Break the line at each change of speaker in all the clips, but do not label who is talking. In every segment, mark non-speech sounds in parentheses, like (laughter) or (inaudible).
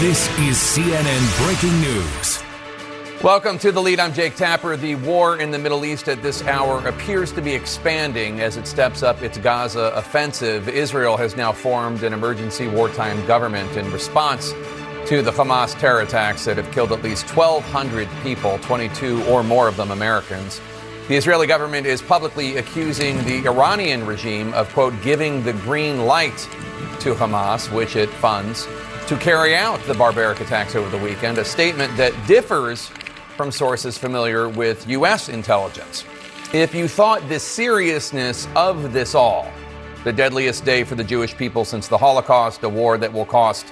This is CNN Breaking News.
Welcome to the lead. I'm Jake Tapper. The war in the Middle East at this hour appears to be expanding as it steps up its Gaza offensive. Israel has now formed an emergency wartime government in response to the Hamas terror attacks that have killed at least 1,200 people, 22 or more of them Americans. The Israeli government is publicly accusing the Iranian regime of, quote, giving the green light to Hamas, which it funds, to carry out the barbaric attacks over the weekend, a statement that differs from sources familiar with U.S. intelligence. If you thought the seriousness of this all, the deadliest day for the Jewish people since the Holocaust, a war that will cost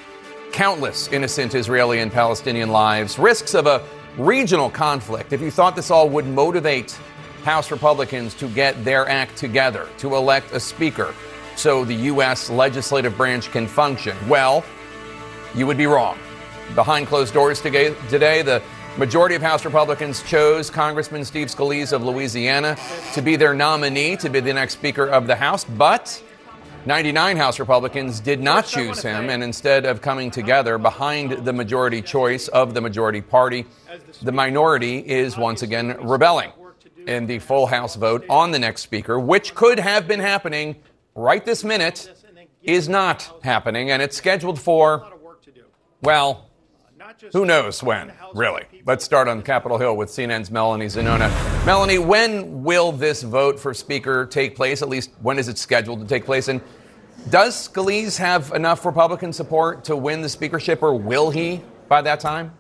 countless innocent Israeli and Palestinian lives, risks of a regional conflict, if you thought this all would motivate House Republicans to get their act together, to elect a speaker so the U.S. legislative branch can function, well, you would be wrong. Behind closed doors today, the majority of House Republicans chose Congressman Steve Scalise of Louisiana to be their nominee to be the next Speaker of the House, but 99 House Republicans did not choose him, and instead of coming together behind the majority choice of the majority party, the minority is once again rebelling in the full House vote on the next Speaker, which could have been happening right this minute, is not happening, and it's scheduled for well, who knows when, really. Let's start on Capitol Hill with CNN's Melanie Zanona. Melanie, when will this vote for Speaker take place? At least, when is it scheduled to take place? And does Scalise have enough Republican support to win the speakership, or will he by that time?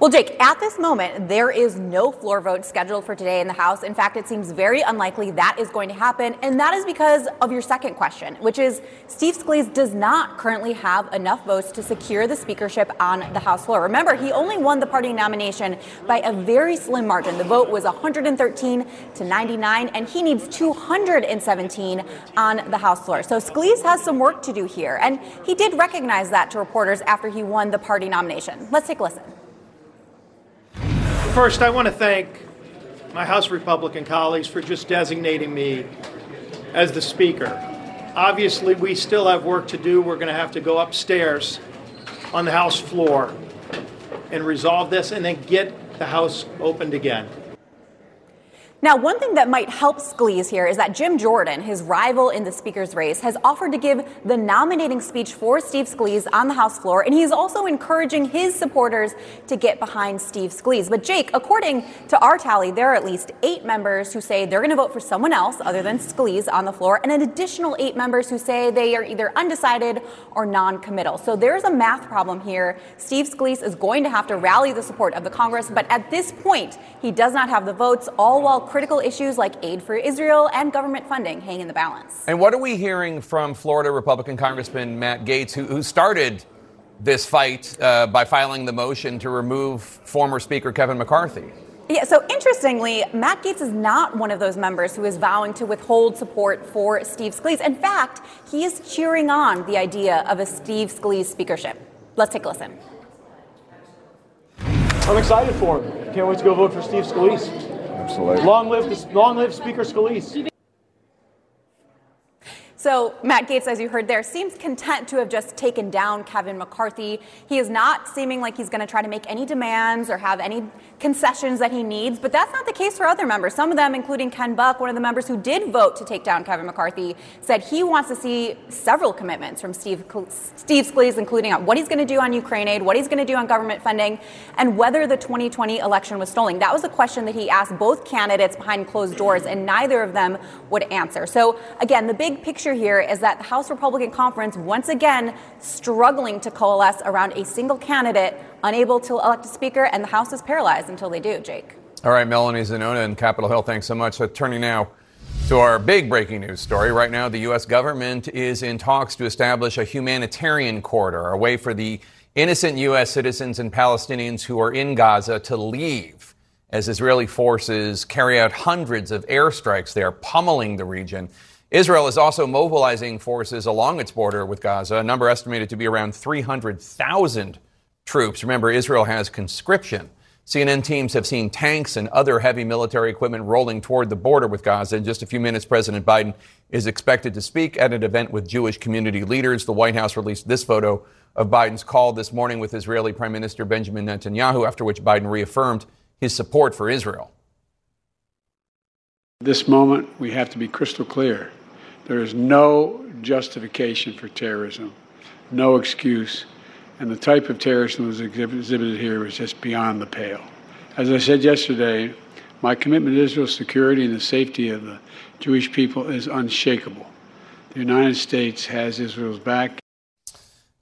Well, Jake, at this moment, there is no floor vote scheduled for today in the House. In fact, it seems very unlikely that is going to happen. And that is because of your second question, which is Steve Scalise does not currently have enough votes to secure the speakership on the House floor. Remember, he only won the party nomination by a very slim margin. The vote was 113 to 99, and he needs 217 on the House floor. So Scalise has some work to do here. And he did recognize that to reporters after he won the party nomination. Let's take a listen.
First, I want to thank my House Republican colleagues for just designating me as the Speaker. Obviously, we still have work to do. We're going to have to go upstairs on the House floor and resolve this and then get the House opened again.
Now, one thing that might help Scalise here is that Jim Jordan, his rival in the Speaker's race, has offered to give the nominating speech for Steve Scalise on the House floor, and he's also encouraging his supporters to get behind Steve Scalise. But, Jake, according to our tally, there are at least eight members who say they're going to vote for someone else other than Scalise on the floor, and an additional eight members who say they are either undecided or non committal. So there's a math problem here. Steve Scalise is going to have to rally the support of the Congress, but at this point, he does not have the votes, all while critical issues like aid for Israel and government funding hang in the balance.
And what are we hearing from Florida Republican Congressman Matt Gaetz, who, who started this fight uh, by filing the motion to remove former Speaker Kevin McCarthy?
Yeah, so interestingly, Matt Gaetz is not one of those members who is vowing to withhold support for Steve Scalise. In fact, he is cheering on the idea of a Steve Scalise speakership. Let's take a listen.
I'm excited for him. Can't wait to go vote for Steve Scalise.
Absolutely.
Long live, long live Speaker Scalise.
So, Matt Gaetz, as you heard there, seems content to have just taken down Kevin McCarthy. He is not seeming like he's going to try to make any demands or have any concessions that he needs, but that's not the case for other members. Some of them, including Ken Buck, one of the members who did vote to take down Kevin McCarthy, said he wants to see several commitments from Steve, Steve Scalise, including what he's going to do on Ukraine aid, what he's going to do on government funding, and whether the 2020 election was stolen. That was a question that he asked both candidates behind closed doors, and neither of them would answer. So, again, the big picture here is that the House Republican Conference, once again, struggling to coalesce around a single candidate, unable to elect a speaker, and the House is paralyzed until they do, Jake.
All right, Melanie Zanona in Capitol Hill, thanks so much. So turning now to our big breaking news story. Right now, the U.S. government is in talks to establish a humanitarian corridor, a way for the innocent U.S. citizens and Palestinians who are in Gaza to leave as Israeli forces carry out hundreds of airstrikes there, pummeling the region. Israel is also mobilizing forces along its border with Gaza, a number estimated to be around 300,000 troops. Remember, Israel has conscription. CNN teams have seen tanks and other heavy military equipment rolling toward the border with Gaza. In just a few minutes, President Biden is expected to speak at an event with Jewish community leaders. The White House released this photo of Biden's call this morning with Israeli Prime Minister Benjamin Netanyahu, after which Biden reaffirmed his support for Israel.
This moment, we have to be crystal clear. There is no justification for terrorism, no excuse, and the type of terrorism that was exhibited here was just beyond the pale. As I said yesterday, my commitment to Israel's security and the safety of the Jewish people is unshakable. The United States has Israel's back.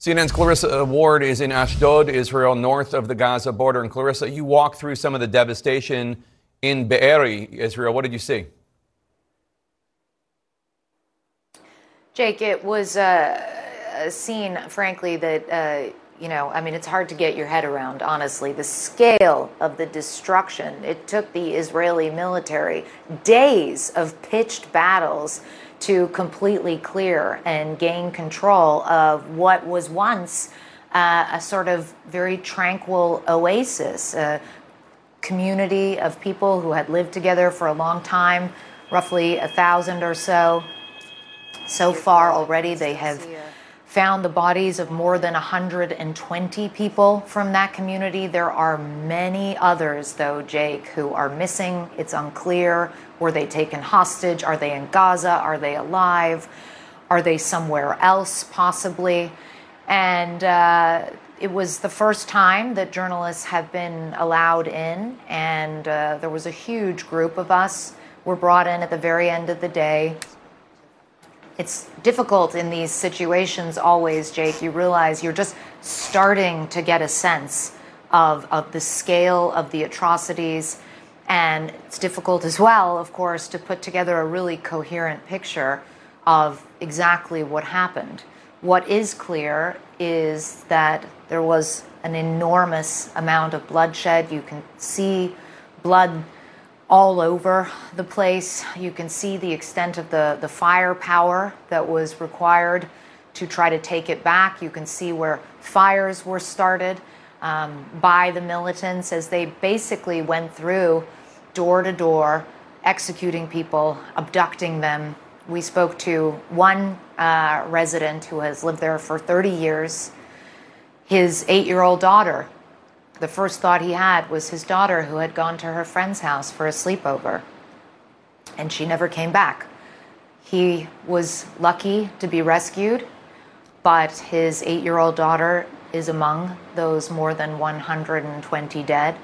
CNN's Clarissa Ward is in Ashdod, Israel, north of the Gaza border. And Clarissa, you walked through some of the devastation in Be'eri, Israel. What did you see?
Jake, it was uh, a scene, frankly, that, uh, you know, I mean, it's hard to get your head around, honestly. The scale of the destruction. It took the Israeli military days of pitched battles to completely clear and gain control of what was once uh, a sort of very tranquil oasis, a community of people who had lived together for a long time, roughly a thousand or so. So far already, they have found the bodies of more than 120 people from that community. There are many others, though, Jake, who are missing. It's unclear. Were they taken hostage? Are they in Gaza? Are they alive? Are they somewhere else, possibly? And uh, it was the first time that journalists have been allowed in, and uh, there was a huge group of us were brought in at the very end of the day it's difficult in these situations always, Jake. You realize you're just starting to get a sense of, of the scale of the atrocities. And it's difficult as well, of course, to put together a really coherent picture of exactly what happened. What is clear is that there was an enormous amount of bloodshed. You can see blood all over the place. You can see the extent of the, the firepower that was required to try to take it back. You can see where fires were started um, by the militants as they basically went through door to door, executing people, abducting them. We spoke to one uh, resident who has lived there for 30 years. His eight year old daughter the first thought he had was his daughter who had gone to her friend's house for a sleepover, and she never came back. He was lucky to be rescued, but his eight year old daughter is among those more than 120 dead.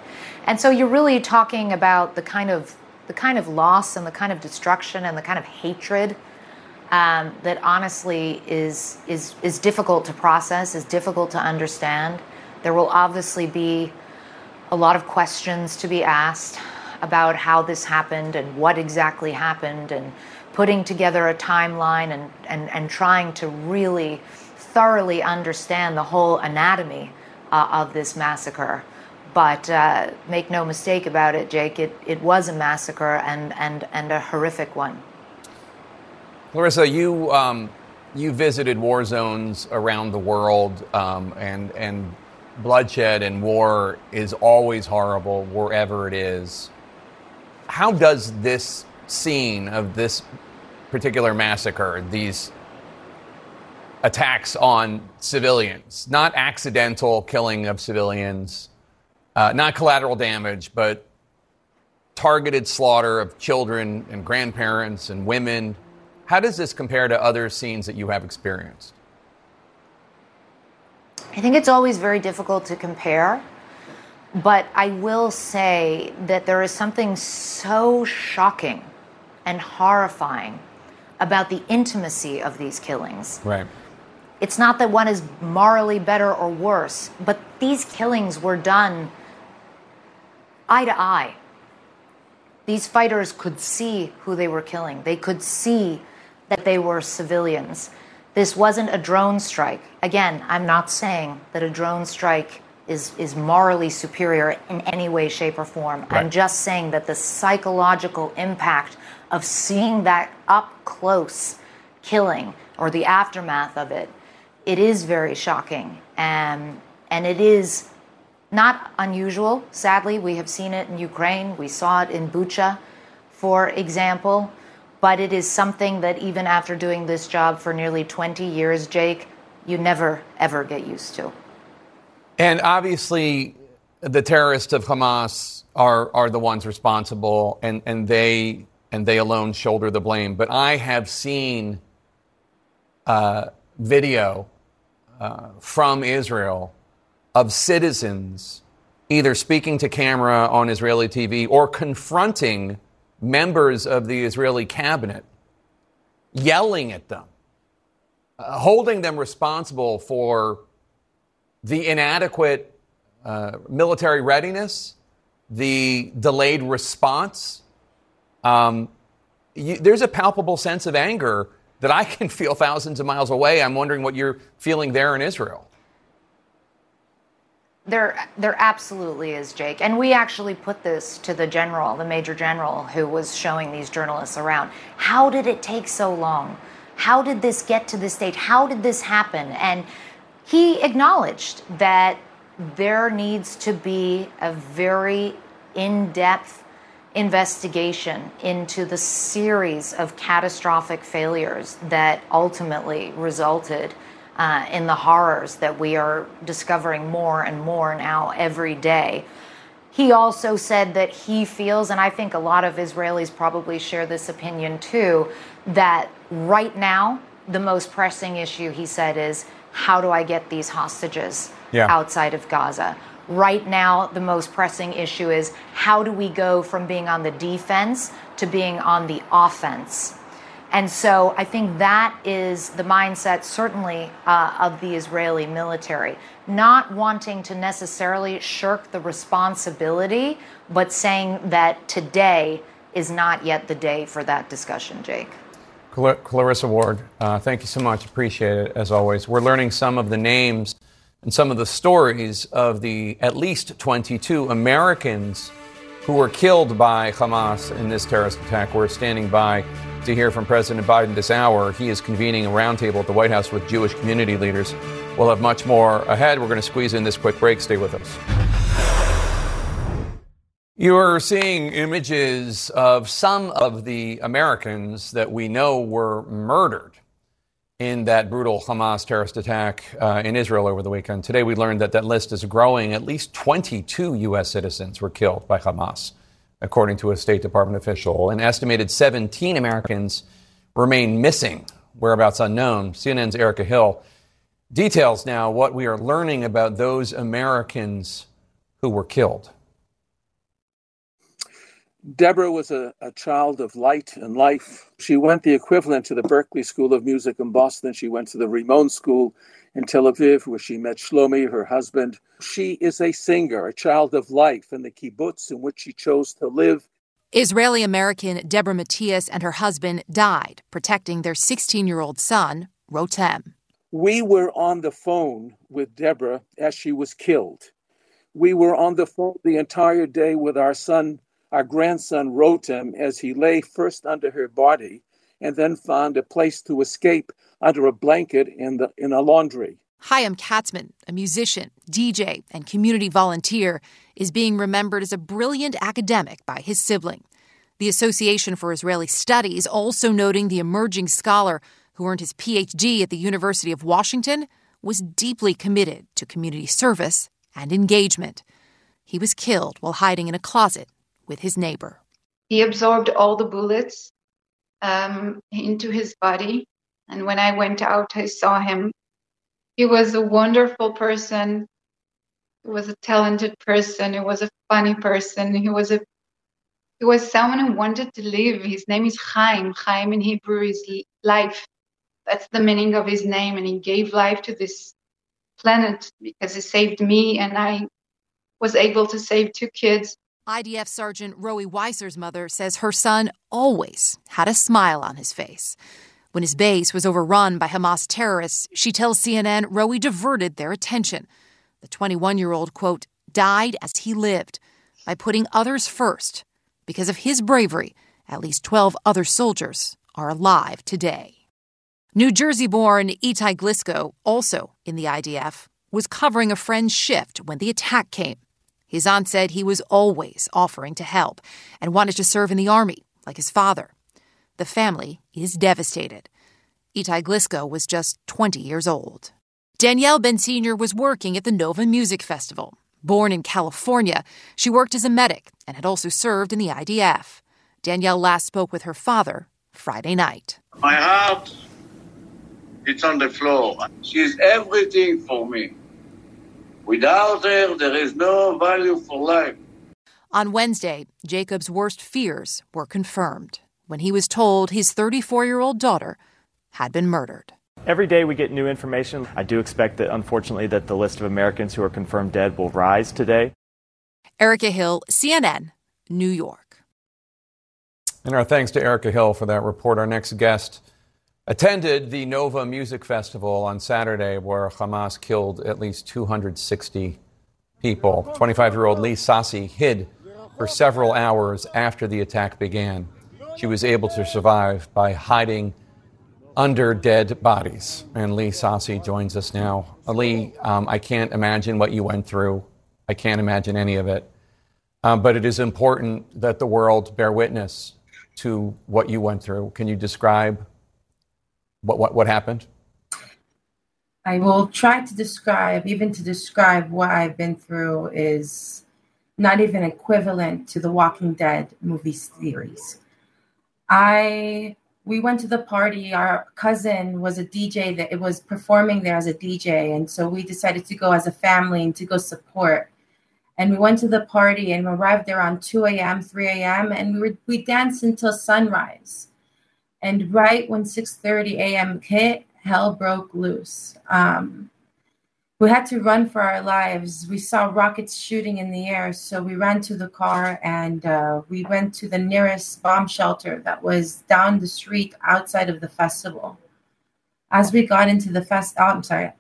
And so you're really talking about the kind of the kind of loss and the kind of destruction and the kind of hatred um, that honestly is is is difficult to process, is difficult to understand. There will obviously be a lot of questions to be asked about how this happened and what exactly happened and putting together a timeline and, and, and trying to really thoroughly understand the whole anatomy uh, of this massacre. But uh, make no mistake about it, Jake, it, it was a massacre and, and, and a horrific one.
Clarissa, you, um, you visited war zones around the world um, and, and bloodshed and war is always horrible wherever it is. How does this scene of this particular massacre, these attacks on civilians, not accidental killing of civilians, uh, not collateral damage, but targeted slaughter of children and grandparents and women. How does this compare to other scenes that you have experienced?
I think it's always very difficult to compare, but I will say that there is something so shocking and horrifying about the intimacy of these killings.
Right.
It's not that one is morally better or worse, but these killings were done eye to eye. These fighters could see who they were killing. They could see that they were civilians. This wasn't a drone strike. Again, I'm not saying that a drone strike is, is morally superior in any way, shape, or form. Right. I'm just saying that the psychological impact of seeing that up close killing or the aftermath of it, it is very shocking. And, and it is not unusual. Sadly, we have seen it in Ukraine. We saw it in Bucha, for example but it is something that even after doing this job for nearly 20 years, Jake, you never, ever get used to.
And obviously, the terrorists of Hamas are, are the ones responsible, and, and, they, and they alone shoulder the blame. But I have seen uh, video uh, from Israel of citizens either speaking to camera on Israeli TV or confronting members of the Israeli cabinet, yelling at them, uh, holding them responsible for the inadequate uh, military readiness, the delayed response. Um, you, there's a palpable sense of anger that I can (laughs) feel thousands of miles away. I'm wondering what you're feeling there in Israel.
There, there absolutely is, Jake. And we actually put this to the general, the major general who was showing these journalists around. How did it take so long? How did this get to this stage? How did this happen? And he acknowledged that there needs to be a very in depth investigation into the series of catastrophic failures that ultimately resulted uh, in the horrors that we are discovering more and more now every day. He also said that he feels, and I think a lot of Israelis probably share this opinion too, that right now, the most pressing issue, he said, is how do I get these hostages yeah. outside of Gaza? Right now, the most pressing issue is how do we go from being on the defense to being on the offense? And so I think that is the mindset, certainly, uh, of the Israeli military, not wanting to necessarily shirk the responsibility, but saying that today is not yet the day for that discussion, Jake.
Clarissa Ward, uh, thank you so much. Appreciate it, as always. We're learning some of the names and some of the stories of the at least 22 Americans who were killed by Hamas in this terrorist attack. We're standing by to hear from President Biden this hour. He is convening a roundtable at the White House with Jewish community leaders. We'll have much more ahead. We're going to squeeze in this quick break. Stay with us. You are seeing images of some of the Americans that we know were murdered in that brutal Hamas terrorist attack uh, in Israel over the weekend. Today, we learned that that list is growing. At least 22 U.S. citizens were killed by Hamas according to a State Department official. An estimated 17 Americans remain missing, whereabouts unknown. CNN's Erica Hill details now what we are learning about those Americans who were killed.
Deborah was a, a, child of light and life. She went the equivalent to the Berklee School of Music in Boston. She went to the Rimon School in Tel Aviv, where she met Shlomi, her husband. She is a singer, a child of life in the kibbutz in which she chose to live.
Israeli American Deborah Matias and her husband died protecting their 16 year old son, Rotem.
We were on the phone with Deborah as she was killed. We were on the phone the entire day with our son, our grandson Rotem, as he lay first under her body and then found a place to escape under a blanket in, the, in a laundry.
Chaim Katzman, a musician, DJ, and community volunteer, is being remembered as a brilliant academic by his sibling. The Association for Israeli Studies also noting the emerging scholar who earned his PhD at the University of Washington was deeply committed to community service and engagement. He was killed while hiding in a closet with his neighbor.
He absorbed all the bullets um, into his body. And when I went out, I saw him. He was a wonderful person. He was a talented person. He was a funny person. He was a he was someone who wanted to live. His name is Chaim. Chaim in Hebrew is life. That's the meaning of his name. And he gave life to this planet because he saved me and I was able to save two kids.
IDF Sergeant Roe Weiser's mother says her son always had a smile on his face. When his base was overrun by Hamas terrorists, she tells CNN Roe diverted their attention. The 21 year old, quote, died as he lived by putting others first. Because of his bravery, at least 12 other soldiers are alive today. New Jersey born Itai Glisko, also in the IDF, was covering a friend's shift when the attack came. His aunt said he was always offering to help and wanted to serve in the army, like his father. The family is devastated. Itai Glisko was just 20 years old. Danielle Ben Senior was working at the Nova Music Festival. Born in California, she worked as a medic and had also served in the IDF. Danielle last spoke with her father Friday night.
My heart, it's on the floor. She's everything for me. Without her, there is no value for life.
On Wednesday, Jacob's worst fears were confirmed when he was told his 34 year old daughter had been murdered.
Every day we get new information. I do expect that, unfortunately, that the list of Americans who are confirmed dead will rise today.
Erica Hill, CNN, New York.
And our thanks to Erica Hill for that report. Our next guest attended the Nova Music Festival on Saturday, where Hamas killed at least 260 people. 25 year old Lee Sassi hid for several hours after the attack began. She was able to survive by hiding under dead bodies. And Lee Sassi joins us now. Lee, um, I can't imagine what you went through. I can't imagine any of it. Um, but it is important that the world bear witness to what you went through. Can you describe what, what, what happened?
I will try to describe, even to describe what I've been through is not even equivalent to the Walking Dead movie series. I we went to the party. Our cousin was a DJ that it was performing there as a DJ, and so we decided to go as a family and to go support. And we went to the party and arrived there on 2 a.m., 3 a.m., and we were, we danced until sunrise. And right when 6:30 a.m. hit, hell broke loose. Um, we had to run for our lives. We saw rockets shooting in the air, so we ran to the car and uh, we went to the nearest bomb shelter that was down the street outside of the festival. As we got into the fest, oh, I'm sorry.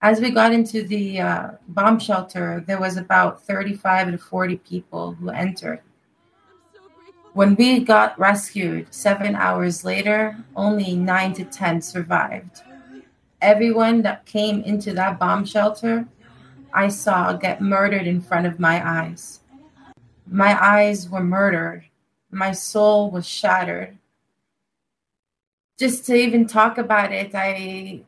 as we got into the uh, bomb shelter, there was about 35 to 40 people who entered. When we got rescued seven hours later, only nine to 10 survived everyone that came into that bomb shelter, I saw get murdered in front of my eyes. My eyes were murdered. My soul was shattered. Just to even talk about it, I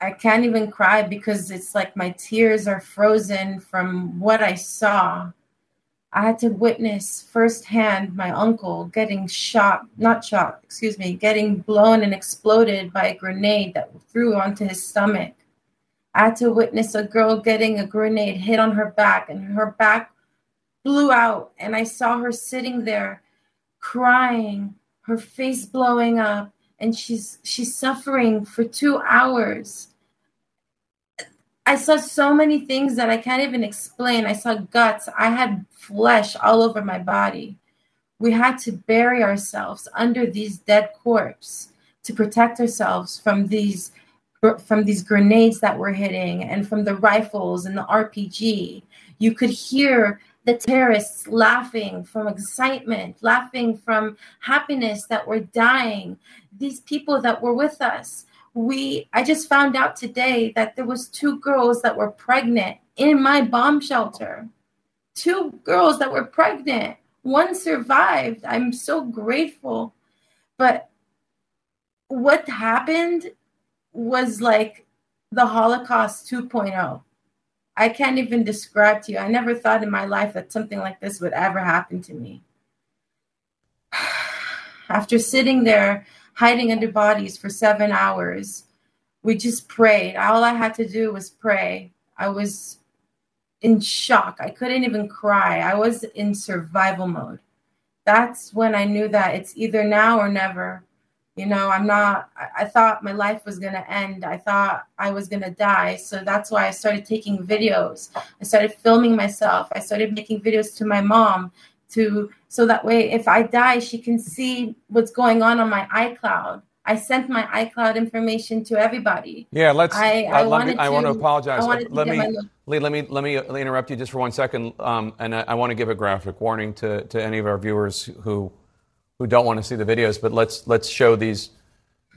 I can't even cry because it's like my tears are frozen from what I saw. I had to witness firsthand my uncle getting shot, not shot, excuse me, getting blown and exploded by a grenade that threw onto his stomach. I had to witness a girl getting a grenade hit on her back and her back blew out. And I saw her sitting there crying, her face blowing up, and she's she's suffering for two hours. I saw so many things that I can't even explain. I saw guts. I had flesh all over my body. We had to bury ourselves under these dead corpses to protect ourselves from these from these grenades that were hitting and from the rifles and the RPG. You could hear the terrorists laughing from excitement, laughing from happiness that we're dying. These people that were with us, we i just found out today that there was two girls that were pregnant in my bomb shelter. Two girls that were pregnant. One survived. I'm so grateful. But what happened was like the holocaust 2.0 i can't even describe to you. I never thought in my life that something like this would ever happen to me. (sighs) After sitting there hiding under bodies for seven hours. We just prayed. All I had to do was pray. I was in shock. I couldn't even cry. I was in survival mode. That's when I knew that it's either now or never. You know, I'm not, I, thought my life was going to end. I thought I was going to die. So that's why I started taking videos. I started filming myself. I started making videos to my mom to so that way if I die, she can see what's going on on my iCloud. I sent my iCloud information to everybody.
Yeah, let's.
I,
uh,
I, wanted
me, I want to apologize.
to
let me, Lee, let me let me interrupt you just for one second, um, and I, I, want to give a graphic warning to, to any of our viewers who who don't want to see the videos. But let's let's show these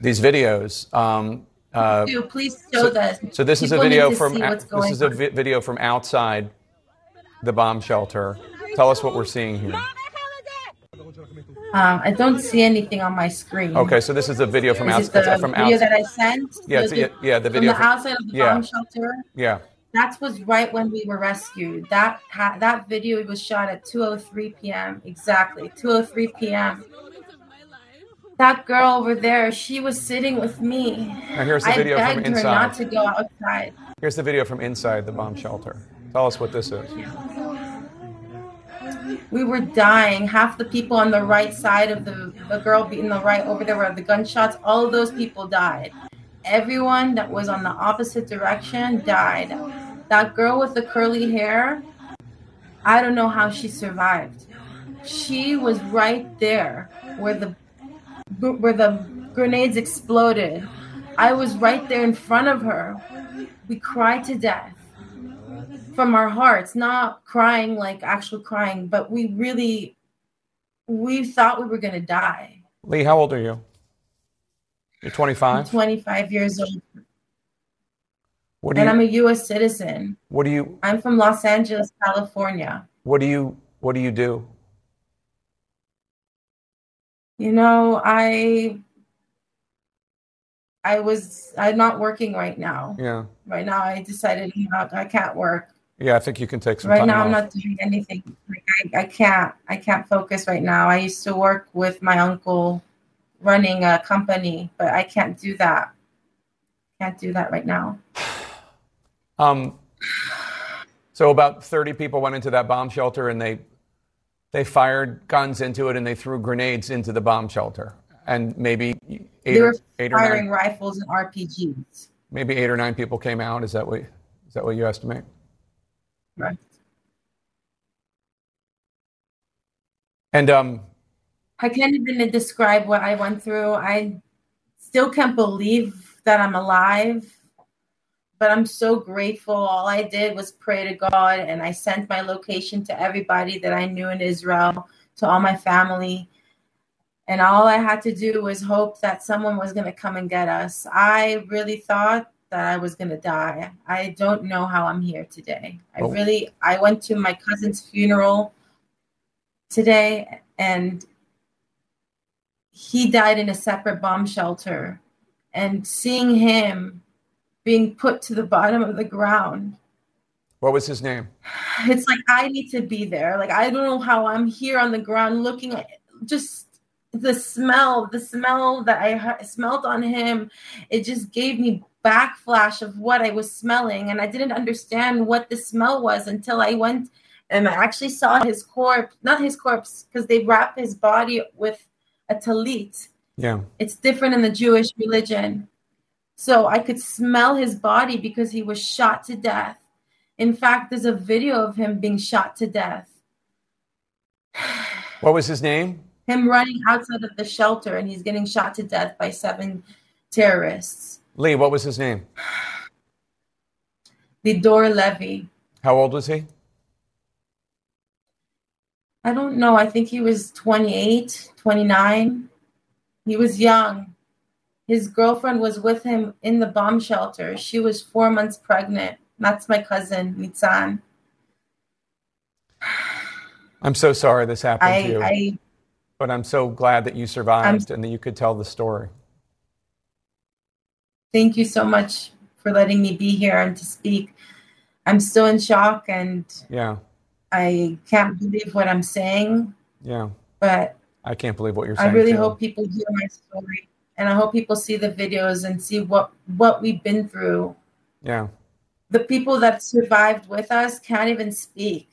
these videos. Um,
uh, please show so, this.
So this People is a video from this is a vi- video from outside the bomb shelter. Tell us what we're seeing here.
Um, I don't see anything on my screen.
Okay, so this is a video from outside.
the
From
video
outside.
that I sent?
Yeah,
The-
yeah, yeah, the video
from
from-
the outside of the
yeah.
bomb shelter.
Yeah.
That was right when we were rescued. That ha- that video was shot at 2:03 p.m. Exactly 2:03 p.m. That girl over there, she was sitting with me.
Now here's the
I
video from
begged her
inside.
not to go outside.
Here's the video from inside the bomb shelter. Tell us what this is.
We were dying. Half the people on the right side of the the girl beating the right over there where the gunshots. All of those people died. Everyone that was on the opposite direction died. That girl with the curly hair, I don't know how she survived. She was right there where the where the grenades exploded. I was right there in front of her. We cried to death from our hearts, not crying like actual crying, but we really we thought we were going to die.
Lee, how old are you? You're 25.
25 years old,
What do
and
you?
I'm a U.S. citizen.
What do you?
I'm from Los Angeles, California.
What do you? What do you do?
You know, I I was I'm not working right now.
Yeah.
Right now, I decided you know, I can't work.
Yeah, I think you can take some
right now
off.
i'm not doing anything like I, I can't i can't focus right now i used to work with my uncle running a company but i can't do that can't do that right now (sighs)
Um, so about 30 people went into that bomb shelter and they they fired guns into it and they threw grenades into the bomb shelter. And maybe eight,
they
or,
were
eight or
firing
nine,
rifles and rpgs
maybe eight or nine people came out. Is that what is that what you estimate?
Right.
And um,
i can't even describe what i went through. I still can't believe that i'm alive but i'm so grateful. All i did was pray to god and i sent my location to everybody that i knew in israel to all my family. And all I had to do was hope that someone was going to come and get us. I really thought that I was going to die. I don't know how I'm here today. I
Oh.
really I went to my cousin's funeral today and he died in a separate bomb shelter and seeing him being put to the bottom of the ground
what was his name?
it's like I need to be there. Like I don't know how I'm here on the ground looking at just the smell, the smell that I smelled on him. It just gave me backflash of what I was smelling, and I didn't understand what the smell was until I went and I actually saw his corpse. Not his corpse, because they wrap his body with a talit.
Yeah.
It's different in the Jewish religion. So I could smell his body because he was shot to death. In fact, there's a video of him being shot to death. (sighs)
What was his name?
Him running outside of the shelter and he's getting shot to death by seven terrorists.
Lee, what was his name?
Lidor Levy.
How old was he?
I don't know. I think he was 28, 29. He was young. His girlfriend was with him in the bomb shelter. She was four months pregnant. That's my cousin, Nitzan.
I'm so sorry this happened
I,
to you,
I,
but I'm so glad that you survived and that you could tell the story.
Thank you so much for letting me be here and to speak. I'm still in shock and
Yeah,
I can't believe what I'm saying,
yeah.
but
I can't believe what you're saying.
I really
too.
hope people hear my story and I hope people see the videos and see what what we've been through.
Yeah,
The people that survived with us can't even speak.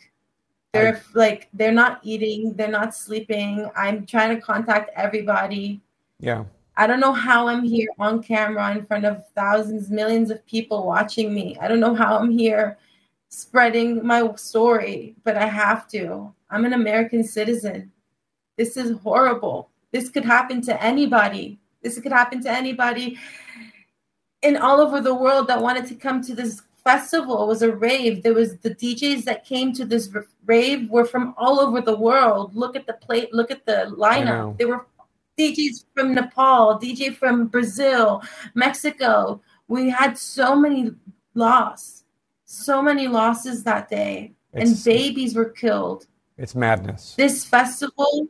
They're like they're not eating, they're not sleeping. I'm trying to contact everybody.
yeah.
I don't know how I'm here on camera in front of thousands, millions of people watching me. I don't know how I'm here spreading my story, but I have to. I'm an American citizen. This is horrible. This could happen to anybody. This could happen to anybody in all over the world that wanted to come to this festival. It was a rave. There was the DJs that came to this rave were from all over the world. Look at the plate, look at the lineup. They were DJs from Nepal, DJ from Brazil, Mexico. We had so many loss, so many losses that day,
It's-
and babies were killed.
It's madness.
This festival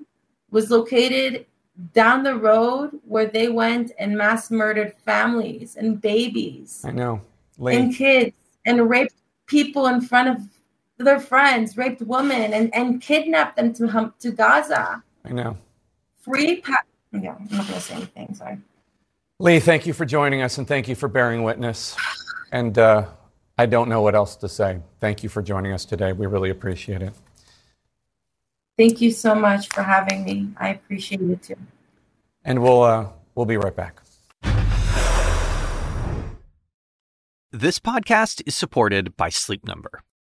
was located down the road where they went and mass murdered families and babies.
I know.
Lee. And kids and raped people in front of their friends, raped women and, and kidnapped them to to Gaza.
I know.
Free pa- yeah, I'm not gonna say anything, sorry.
Lee, thank you for joining us and thank you for bearing witness. And uh, I don't know what else to say. Thank you for joining us today. We really appreciate it.
Thank you so much for having me. I appreciate it too.
And we'll uh, we'll be right back.
This podcast is supported by Sleep Number.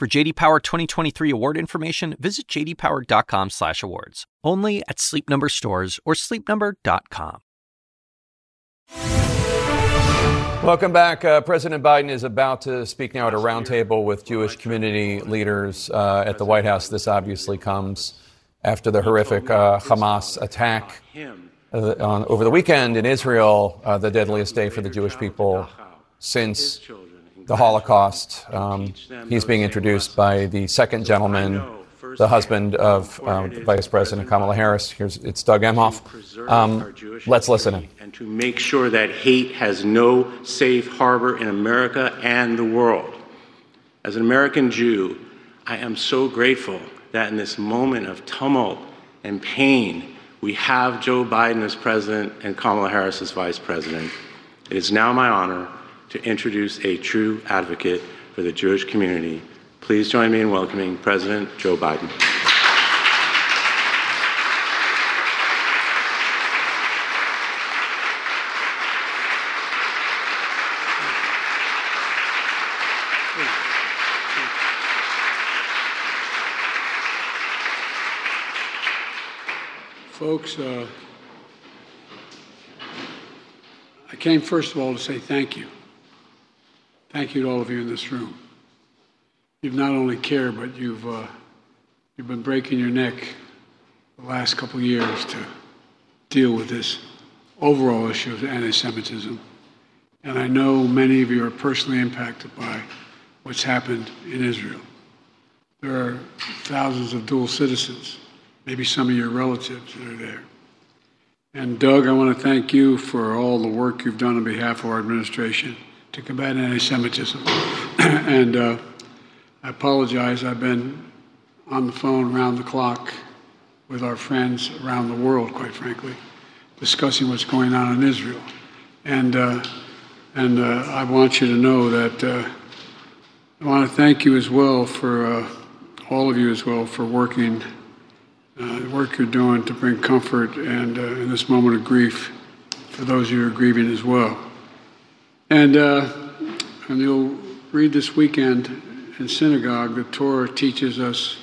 For JD Power 2023 award information, visit jdpower.com/awards. Only at Sleep Number stores or sleepnumber.com.
Welcome back. Uh, President Biden is about to speak now at a roundtable with Jewish community leaders uh, at the White House. This obviously comes after the horrific uh, Hamas attack uh, on, over the weekend in Israel, uh, the deadliest day for the Jewish people since the Holocaust. Um, he's being introduced by the second gentleman, the husband of um, Vice President Kamala Harris. Here's it's Doug Emhoff. Um, let's listen in.
And to make sure that hate has no safe harbor in America and the world. As an American Jew, I am so grateful that in this moment of tumult and pain, we have Joe Biden as president and Kamala Harris as vice president. It is now my honor to introduce a true advocate for the Jewish community. Please join me in welcoming President Joe Biden.
Folks, uh, I came first of all to say thank you. Thank you to all of you in this room. You've not only cared, but you've, uh, you've been breaking your neck the last couple years to deal with this overall issue of anti Semitism. And I know many of you are personally impacted by what's happened in Israel. There are thousands of dual citizens maybe some of your relatives that are there. And Doug, I want to thank you for all the work you've done on behalf of our administration to combat anti Semitism. (clears throat) and uh, I apologize, I've been on the phone around the clock with our friends around the world, quite frankly, discussing what's going on in Israel. And, uh, and uh, I want you to know that uh, I want to thank you as well for uh, all of you as well for working uh, the work you're doing to bring comfort and in this moment of grief for those who are grieving as well. And, uh, and you'll read this weekend in synagogue, the Torah teaches us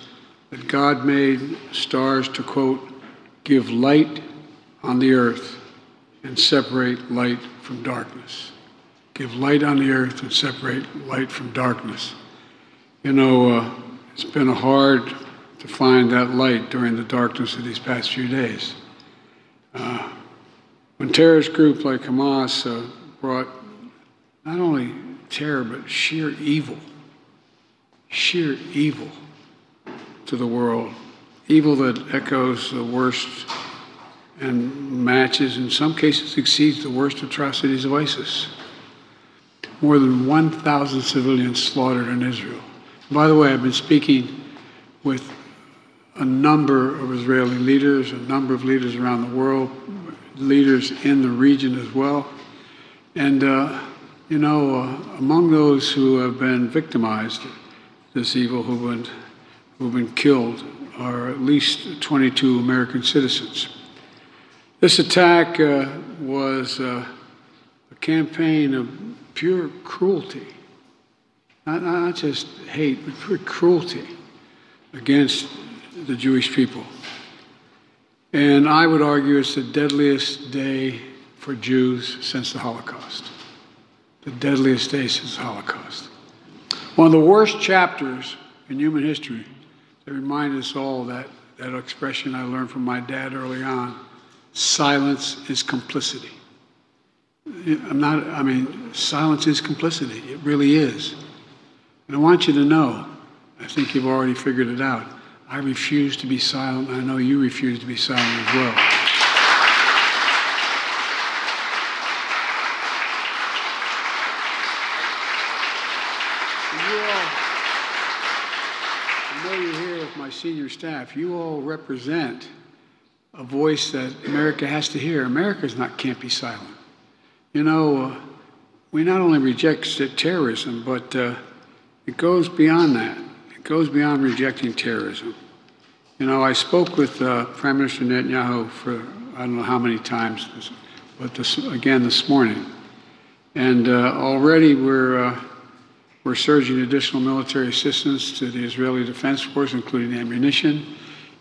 that God made stars to, quote, give light on the earth and separate light from darkness. Give light on the earth and separate light from darkness. You know, uh, it's been hard to find that light during the darkness of these past few days. Uh, when terrorist groups like Hamas uh, brought not only terror, but sheer evil, sheer evil to the world, evil that echoes the worst and matches, in some cases, exceeds the worst atrocities of ISIS. More than 1,000 civilians slaughtered in Israel. By the way, I've been speaking with a number of Israeli leaders, a number of leaders around the world, leaders in the region as well. And, uh, you know, uh, among those who have been victimized, this evil who've been, who've been killed are at least 22 American citizens. This attack uh, was uh, a campaign of pure cruelty, not, not just hate, but pure cruelty against the Jewish people. And I would argue it's the deadliest day for Jews since the Holocaust. The deadliest day since the Holocaust. One of the worst chapters in human history that remind us all that, that expression I learned from my dad early on silence is complicity. I'm not, I mean, silence is complicity. It really is. And I want you to know, I think you've already figured it out. I refuse to be silent. I know you refuse to be silent as well. I know you're here with my senior staff. You all represent a voice that America has to hear. America's not can't be silent. You know, uh, we not only reject terrorism, but uh, it goes beyond that It goes beyond rejecting terrorism. You know, I spoke with uh, Prime Minister Netanyahu for I don't know how many times, but this, again this morning. And uh, already we're, uh, we're surging additional military assistance to the Israeli Defense Force, including ammunition,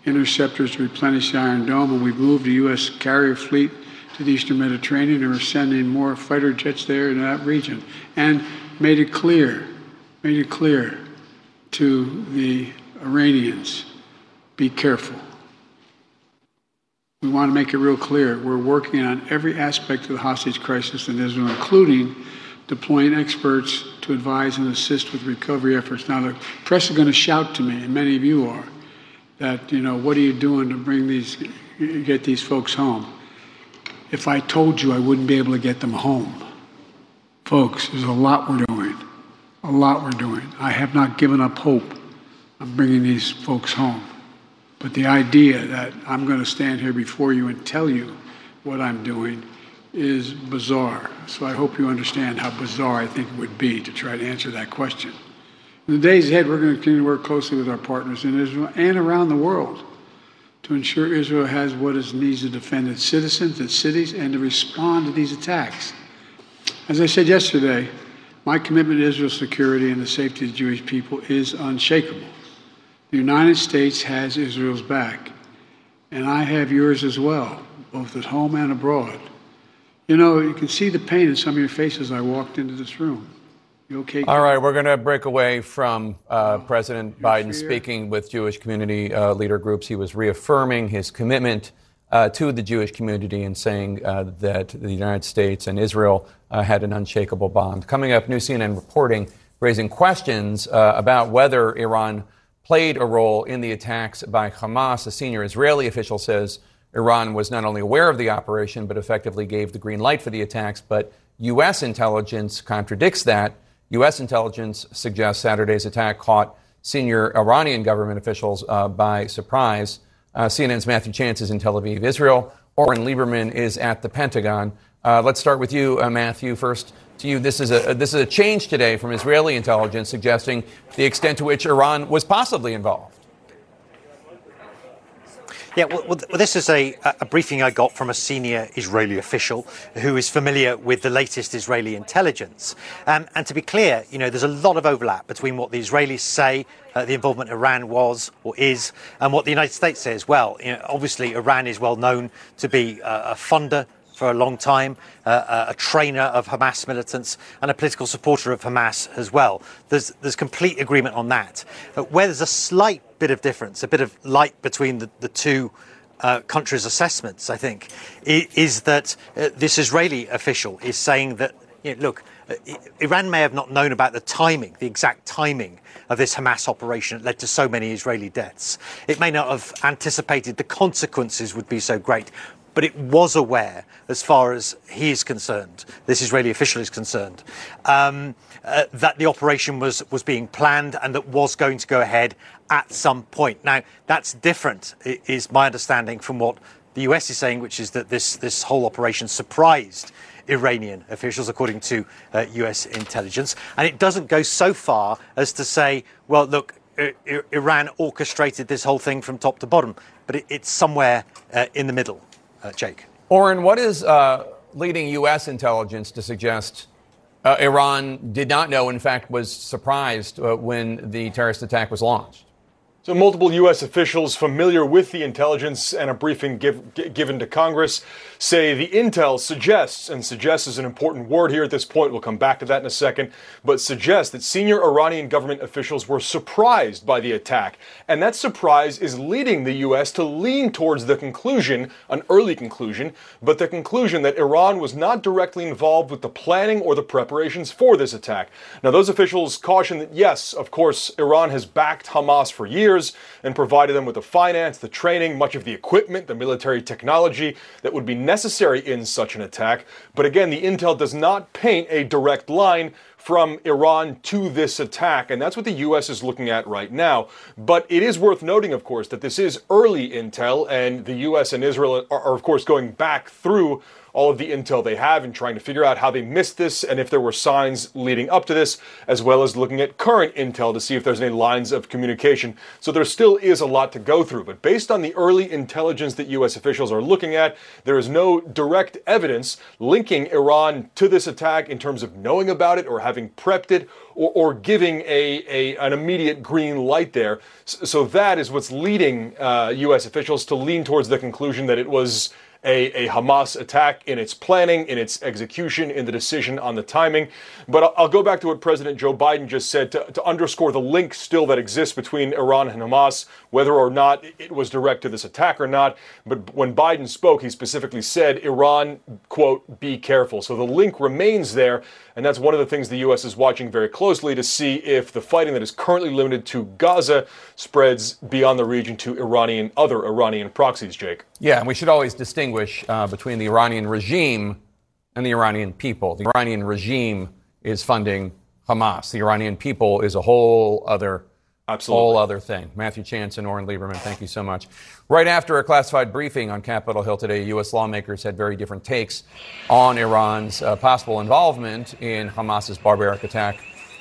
interceptors to replenish the Iron Dome, and we've moved the U.S. carrier fleet to the Eastern Mediterranean, and we're sending more fighter jets there in that region. And made it clear, made it clear to the Iranians be careful. We want to make it real clear. We're working on every aspect of the hostage crisis in Israel, including deploying experts to advise and assist with recovery efforts. Now, the press is going to shout to me, and many of you are, that, you know, what are you doing to bring these, get these folks home? If I told you, I wouldn't be able to get them home. Folks, there's a lot we're doing a lot we're doing. I have not given up hope of bringing these folks home. But the idea that I'm going to stand here before you and tell you what I'm doing is bizarre. So I hope you understand how bizarre I think it would be to try to answer that question. In the days ahead, we're going to continue to work closely with our partners in Israel and around the world to ensure Israel has what it needs to defend its citizens, its cities, and to respond to these attacks. As I said yesterday, my commitment to Israel's security and the safety of the Jewish people is unshakable. The United States has Israel's back, and I have yours as well, both at home and abroad. You know, you can see the pain in some of your faces I walked into this room. You okay?
All right, we're going to break away from uh, President Biden speaking with Jewish community uh, leader groups. He was reaffirming his commitment uh, to the Jewish community and saying uh, that the United States and Israel uh, had an unshakable bond. Coming up, new CNN reporting raising questions uh, about whether Iran played a role in the attacks by Hamas. A senior Israeli official says Iran was not only aware of the operation, but effectively gave the green light for the attacks. But U.S. intelligence contradicts that. U.S. intelligence suggests Saturday's attack caught senior Iranian government officials uh, by surprise. Uh, CNN's Matthew Chance is in Tel Aviv, Israel. Oren Liebermann is at the Pentagon. Uh, let's start with you, uh, Matthew. First, to you, this is a this is a change today from Israeli intelligence suggesting the extent to which Iran was possibly involved.
Yeah, well, well, this is a, a, briefing I got from a senior Israeli official who is familiar with the latest Israeli intelligence. Um, and to be clear, you know, there's a lot of overlap between what the Israelis say uh, the involvement Iran was or is and what the United States says. Well, you know, obviously, Iran is well known to be uh, a funder for a long time, uh, uh, a trainer of Hamas militants, and a political supporter of Hamas as well. There's, there's complete agreement on that. But where there's a slight bit of difference, a bit of light between the, the two uh, countries' assessments, I think, is, that uh, this Israeli official is saying that, you know, look, uh, Iran may have not known about the timing, the exact timing of this Hamas operation that led to so many Israeli deaths. It may not have anticipated the consequences would be so great, but it was aware, as far as he is concerned, this Israeli official is concerned, um, uh, that the operation was, was being planned and that was going to go ahead at some point. Now, that's different, is my understanding, from what the US is saying, which is that this, this whole operation surprised Iranian officials, according to uh, US intelligence. And it doesn't go so far as to say, well, look, Iran orchestrated this whole thing from top to bottom, but it, it's somewhere uh, in the middle, uh, Jake.
What is uh, leading U.S. intelligence to suggest uh, Iran did not know, in fact, was surprised uh, when the terrorist attack was launched?
So, multiple U.S. officials familiar with the intelligence and a briefing give, g- given to Congress say the intel suggests, and suggests is an important word here at this point, we'll come back to that in a second, but suggests that senior Iranian government officials were surprised by the attack. And that surprise is leading the U.S. to lean towards the conclusion, an early conclusion, but the conclusion that Iran was not directly involved with the planning or the preparations for this attack. Now, those officials caution that, yes, of course, Iran has backed Hamas for years and provided them with the finance, the training, much of the equipment, the military technology that would be necessary in such an attack. But again, the intel does not paint a direct line from Iran to this attack, and that's what the U.S. is looking at right now. But it is worth noting, of course, that this is early intel, and the U.S. and Israel are, are of course, going back through all of the intel they have and trying to figure out how they missed this and if there were signs leading up to this, as well as looking at current intel to see if there's any lines of communication. So there still is a lot to go through. But based on the early intelligence that U.S. officials are looking at, there is no direct evidence linking Iran to this attack in terms of knowing about it or having prepped it or, or giving a, a, an immediate green light there. So, so that is what's leading uh, U.S. officials to lean towards the conclusion that it was a, a, Hamas attack in its planning, in its execution, in the decision on the timing. But I'll, I'll go back to what President Joe Biden just said to, to, underscore the link still that exists between Iran and Hamas, whether or not it was direct to this attack or not. But when Biden spoke, he specifically said, Iran, quote, be careful. So the link remains there. And that's one of the things the U.S. is watching very closely to see if the fighting that is currently limited to Gaza spreads beyond the region to Iranian, other Iranian proxies, Jake.
Yeah, and we should always distinguish uh, between the Iranian regime and the Iranian people. The Iranian regime is funding Hamas. The Iranian people is a whole other,
Absolutely.
whole other thing. Matthew Chance and Oren Liebermann, thank you so much. Right after a classified briefing on Capitol Hill today, U.S. lawmakers had very different takes on Iran's uh, possible involvement in Hamas's barbaric attack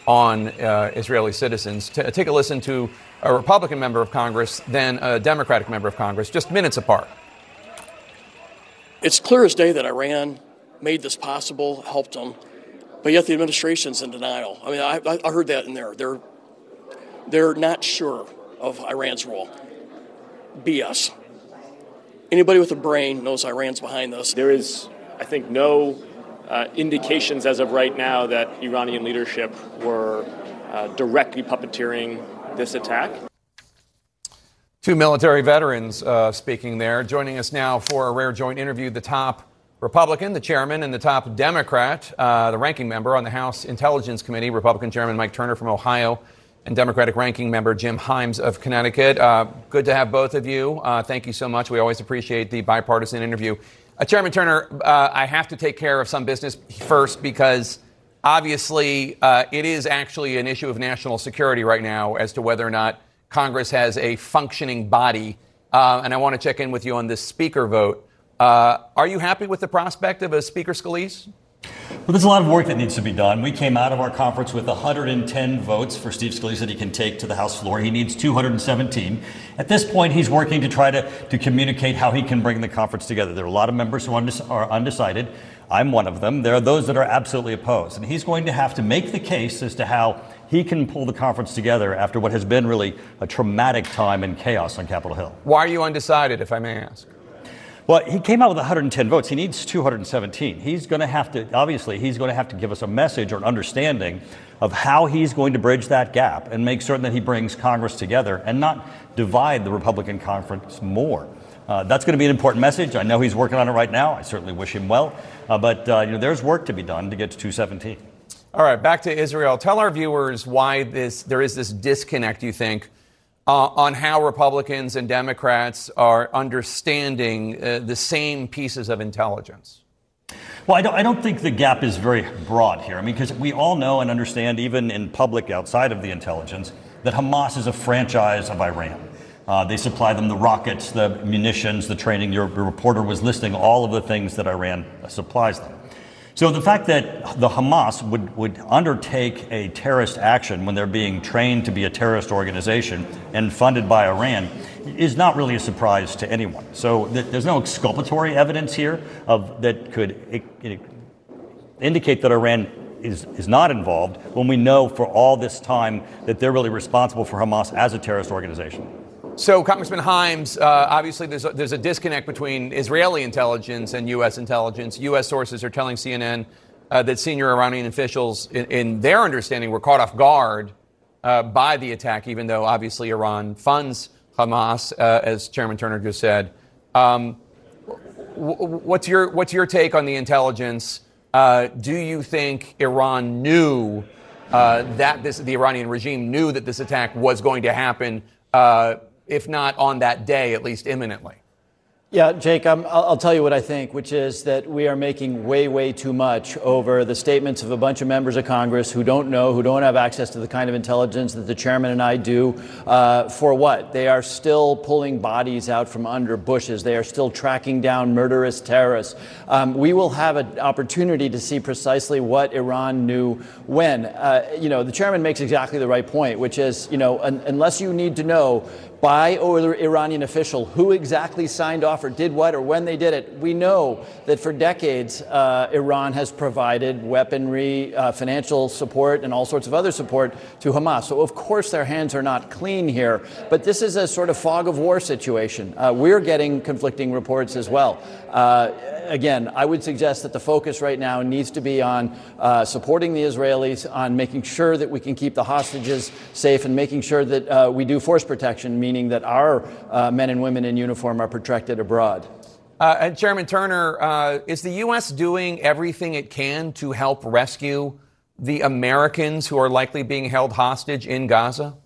on uh, Israeli citizens. T- take a listen to a Republican member of Congress, then a Democratic member of Congress, just minutes apart.
It's clear as day that Iran made this possible, helped them, but yet the administration's in denial. I mean, I, I heard that in there. They're they're not sure of Iran's role. BS. Anybody with a brain knows Iran's behind this.
There is, I think, no uh, indications as of right now that Iranian leadership were uh, directly puppeteering this attack.
Two military veterans uh, speaking there. Joining us now for a rare joint interview, the top Republican, the chairman, and the top Democrat, uh, the ranking member on the House Intelligence Committee, Republican Chairman Mike Turner from Ohio, and Democratic ranking member Jim Himes of Connecticut. Uh, good to have both of you. Uh, thank you so much. We always appreciate the bipartisan interview. Uh, Chairman Turner, uh, I have to take care of some business first because obviously it is actually an issue of national security right now as to whether or not Congress has a functioning body. Uh, and I want to check in with you on this speaker vote. are you happy with the prospect of a Speaker Scalise?
Well, there's a lot of work that needs to be done. We came out of our conference with 110 votes for Steve Scalise that he can take to the House floor. He needs 217. At this point, he's working to try to, to communicate how he can bring the conference together. There are a lot of members who are undecided. I'm one of them. There are those that are absolutely opposed. And he's going to have to make the case as to how he can pull the conference together after what has been really a traumatic time and chaos on Capitol Hill.
Why are you undecided, if I may ask?
Well, he came out with 110 votes. He needs 217. He's going to have to, obviously, he's going to have to give us a message or an understanding of how he's going to bridge that gap and make certain that he brings Congress together and not divide the Republican conference more. Uh, that's going to be an important message. I know he's working on it right now. I certainly wish him well. Uh, but uh, you know, there's work to be done to get to 217.
All right, back to Israel. Tell our viewers why this there is this disconnect. You think uh, on how Republicans and Democrats are understanding uh, the same pieces of intelligence?
Well, I don't, I don't think the gap is very broad here. I mean, because we all know and understand, even in public outside of the intelligence, that Hamas is a franchise of Iran. Uh, they supply them the rockets, the munitions, the training. Your, your reporter was listing all of the things that Iran supplies them. So the fact that the Hamas would, would undertake a terrorist action when they're being trained to be a terrorist organization and funded by Iran is not really a surprise to anyone. So th- there's no exculpatory evidence here of that could it, it indicate that Iran is, is not involved when we know for all this time that they're really responsible for Hamas as a terrorist organization.
So, Congressman Himes, uh, obviously there's a, there's a disconnect between Israeli intelligence and U.S. intelligence. U.S. sources are telling CNN uh, that senior Iranian officials, in, in, their understanding, were caught off guard uh, by the attack, even though obviously Iran funds Hamas, uh, as Chairman Turner just said. Um, what's your what's your take on the intelligence? Uh, do you think Iran knew uh, that this the Iranian regime knew that this attack was going to happen? If not on that day, at least imminently?
Yeah, Jake, i will tell you what I think, which is that we are making way, way too much over the statements of a bunch of members of Congress who don't know, who don't have access to the kind of intelligence that the chairman and I do. Uh, for what? They are still pulling bodies out from under bushes. They are still tracking down murderous terrorists. Um, we will have an opportunity to see precisely what Iran knew when. Uh, you know, the chairman makes exactly the right point, which is, you know, un- unless you need to know by or Iranian official who exactly signed off or did what or when they did it. We know that for decades, uh, Iran has provided weaponry, uh, financial support, and all sorts of other support to Hamas. So, of course, their hands are not clean here. But this is a sort of fog of war situation. Uh, we're getting conflicting reports as well. Uh, again, I would suggest that the focus right now needs to be on uh, supporting the Israelis, on making sure that we can keep the hostages safe, and making sure that uh, we do force protection, meaning that our uh, men and women in uniform are protected abroad.
Uh, and Chairman Turner, uh, is the U.S. doing everything it can to help rescue the Americans who are likely being held hostage in Gaza?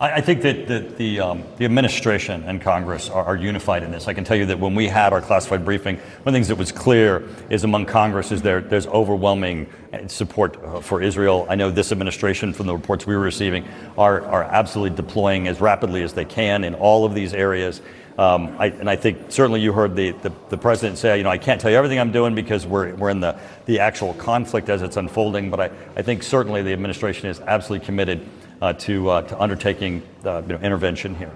I, I think that, the, um, the administration and Congress are, are, unified in this. I can tell you that when we had our classified briefing, one of the things that was clear is among Congress is there, there's overwhelming support uh, for Israel. I know this administration, from the reports we were receiving, are, are absolutely deploying as rapidly as they can in all of these areas. Um, I, and I think certainly you heard the, the, the, president say, you know, I can't tell you everything I'm doing because we're, we're in the, the actual conflict as it's unfolding, but I, I think certainly the administration is absolutely committed to, uh, to undertaking uh, you know, intervention here.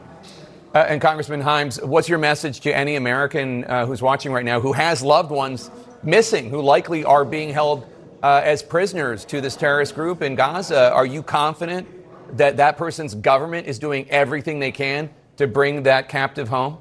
Uh, and Congressman Himes, what's your message to any American uh, who's watching right now who has loved ones missing, who likely are being held uh, as prisoners to this terrorist group in Gaza? Are you confident that that person's government is doing everything they can to bring that captive home?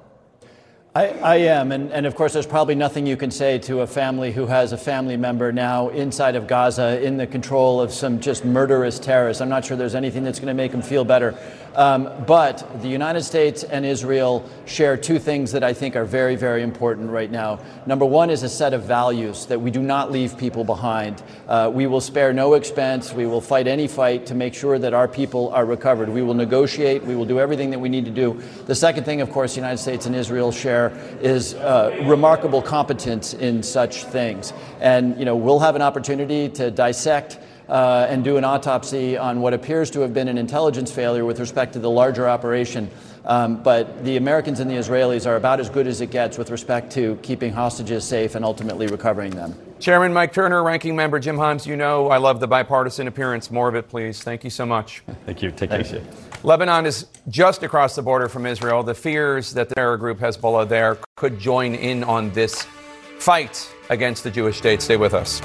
I, I, am, and, and of course, there's probably nothing you can say to a family who has a family member now inside of Gaza in the control of some just murderous terrorists. I'm not sure there's anything that's going to make them feel better. Um, but the United States and Israel share two things that I think are very, very important right now. Number one is a set of values that we do not leave people behind. Uh, we will spare no expense. We will fight any fight to make sure that our people are recovered. We will negotiate. We will do everything that we need to do. The second thing, of course, the United States and Israel share is uh, remarkable competence in such things. And, you know, we'll have an opportunity to dissect uh, and do an autopsy on what appears to have been an intelligence failure with respect to the larger operation. Um, but the Americans and the Israelis are about as good as it gets with respect to keeping hostages safe and ultimately recovering them.
Chairman Mike Turner, Ranking Member Jim Himes, you know I love the bipartisan appearance. More of it, please. Thank you so much.
Thank you. Take care.
Lebanon is just across the border from Israel. The fears that the terror group Hezbollah there could join in on this fight against the Jewish state. Stay with us.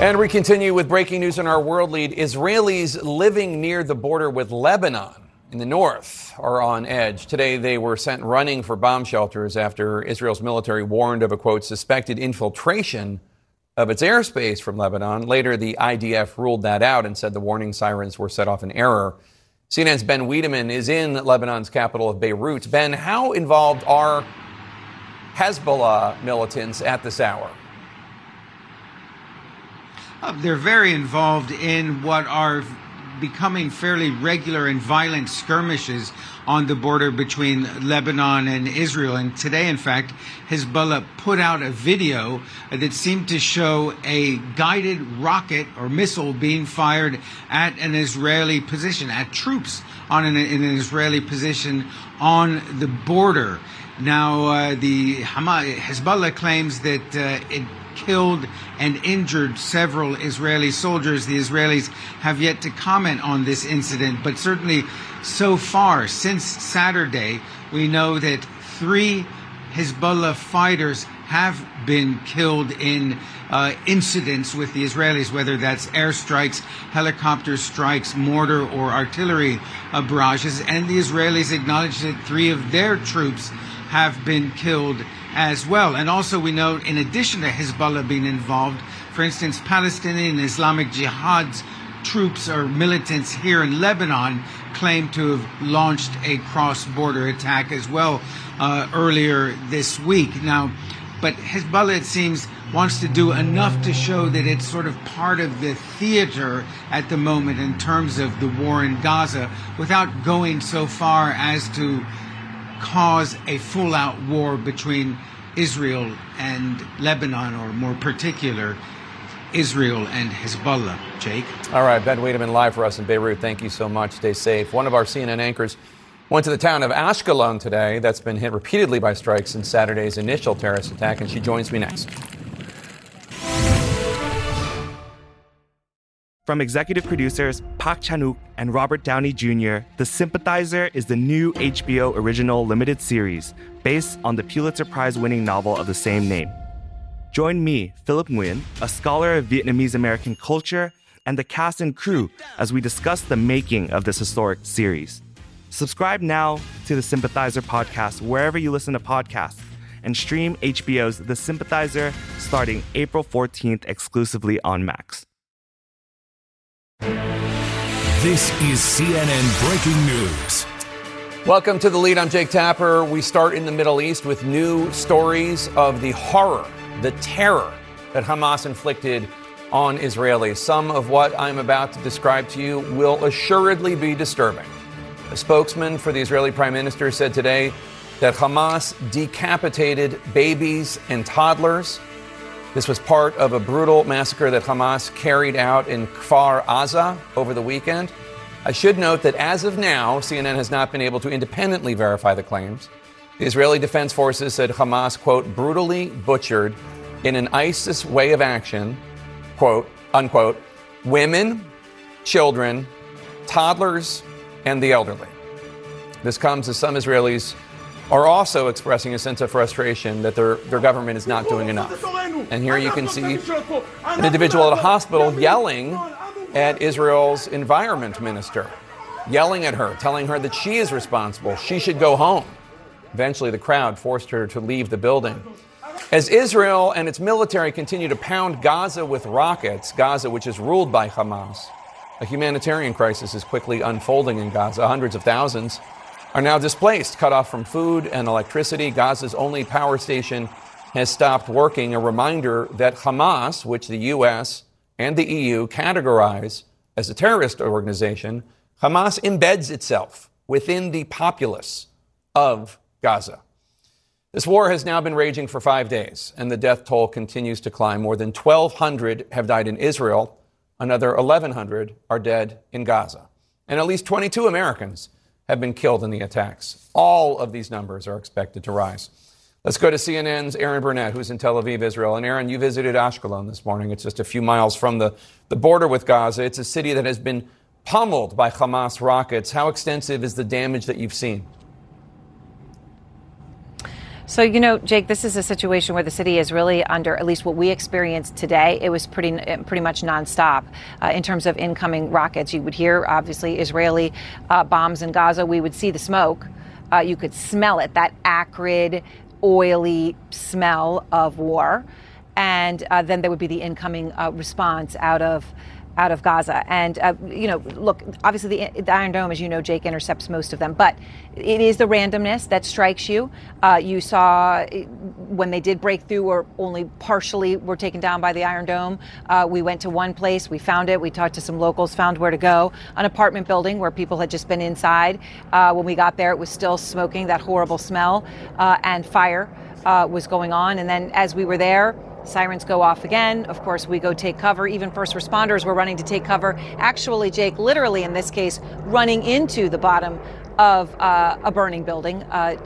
And we continue with breaking news in our world lead. Israelis living near the border with Lebanon in the north are on edge. Today they were sent running for bomb shelters after Israel's military warned of a quote suspected infiltration of its airspace from Lebanon. Later the IDF ruled that out and said the warning sirens were set off in error. CNN's Ben Wedeman is in Lebanon's capital of Beirut. Ben, how involved are Hezbollah militants at this hour?
Uh, they're very involved in what are becoming fairly regular and violent skirmishes on the border between Lebanon and Israel. And today, in fact, Hezbollah put out a video that seemed to show a guided rocket or missile being fired at an Israeli position, at troops on an, in an Israeli position on the border. Now, uh, the Hamas, Hezbollah claims that uh, it killed and injured several Israeli soldiers. The Israelis have yet to comment on this incident, but certainly so far since Saturday, we know that three Hezbollah fighters have been killed in uh, incidents with the Israelis, whether that's airstrikes, helicopter strikes, mortar, or artillery uh, barrages. And the Israelis acknowledge that three of their troops have been killed as well. And also, we know, in addition to Hezbollah being involved, for instance, Palestinian Islamic Jihad's troops or militants here in Lebanon claim to have launched a cross border attack as well uh, earlier this week. Now, but Hezbollah, it seems, wants to do enough to show that it's sort of part of the theater at the moment in terms of the war in Gaza without going so far as to cause a full out war between Israel and Lebanon, or more particular, Israel and Hezbollah. Jake?
All right, Ben Wedeman live for us in Beirut. Thank you so much. Stay safe. One of our CNN anchors went to the town of Ashkelon today that's been hit repeatedly by strikes since Saturday's initial terrorist attack, and she joins me next.
From executive producers Park Chan-wook and Robert Downey Jr., The Sympathizer is the new HBO original limited series based on the Pulitzer Prize winning novel of the same name. Join me, Philip Nguyen, a scholar of Vietnamese American culture, and the cast and crew as we discuss the making of this historic series. Subscribe now to the Sympathizer podcast wherever you listen to podcasts and stream HBO's The Sympathizer starting April 14th exclusively on Max.
This is CNN Breaking News.
Welcome to the lead. I'm Jake Tapper. We start in the Middle East with new stories of the horror, the terror that Hamas inflicted on Israelis. Some of what I'm about to describe to you will assuredly be disturbing. A spokesman for the Israeli prime minister said today that Hamas decapitated babies and toddlers this was part of a brutal massacre that Hamas carried out in Kfar Aza over the weekend. I should note that as of now, CNN has not been able to independently verify the claims. The Israeli Defense Forces said Hamas, quote, brutally butchered in an ISIS way of action, quote, unquote, women, children, toddlers, and the elderly. This comes as some Israelis are also expressing a sense of frustration that their, their government is not doing enough. And here you can see an individual at a hospital yelling at Israel's environment minister, yelling at her, telling her that she is responsible, she should go home. Eventually, the crowd forced her to leave the building. As Israel and its military continue to pound Gaza with rockets, Gaza, which is ruled by Hamas, a humanitarian crisis is quickly unfolding in Gaza. Hundreds of thousands are now displaced, cut off from food and electricity. Gaza's only power station has stopped working. A reminder that Hamas, which the U.S. and the EU categorize as a terrorist organization, Hamas embeds itself within the populace of Gaza. This war has now been raging for five days, and the death toll continues to climb. More than 1,200 have died in Israel. Another 1,100 are dead in Gaza. And at least 22 Americans have been killed in the attacks. All of these numbers are expected to rise. Let's go to CNN's Erin Burnett, who's in Tel Aviv, Israel. And Aaron, you visited Ashkelon this morning. It's just a few miles from the, the border with Gaza. It's a city that has been pummeled by Hamas rockets. How extensive is the damage that you've seen?
So, you know, Jake, this is a situation where the city is really under, at least what we experienced today, it was pretty pretty much nonstop uh, in terms of incoming rockets. You would hear, obviously, Israeli uh, bombs in Gaza. We would see the smoke. Uh, you could smell it, that acrid, oily smell of war. And uh, then there would be the incoming uh, response out of out of Gaza. And, uh, you know, look, obviously the, the, Iron Dome, as you know, Jake intercepts most of them, but it is the randomness that strikes you. Uh, you saw when they did break through or only partially were taken down by the Iron Dome. Uh, we went to one place, we found it, we talked to some locals, found where to go. An apartment building where people had just been inside. Uh, when we got there, it was still smoking, that horrible smell, uh, and fire uh, was going on. And then as we were there, Sirens go off again. Of course, we go take cover. Even first responders were running to take cover. Actually, Jake, literally in this case, running into the bottom of uh, a burning building uh,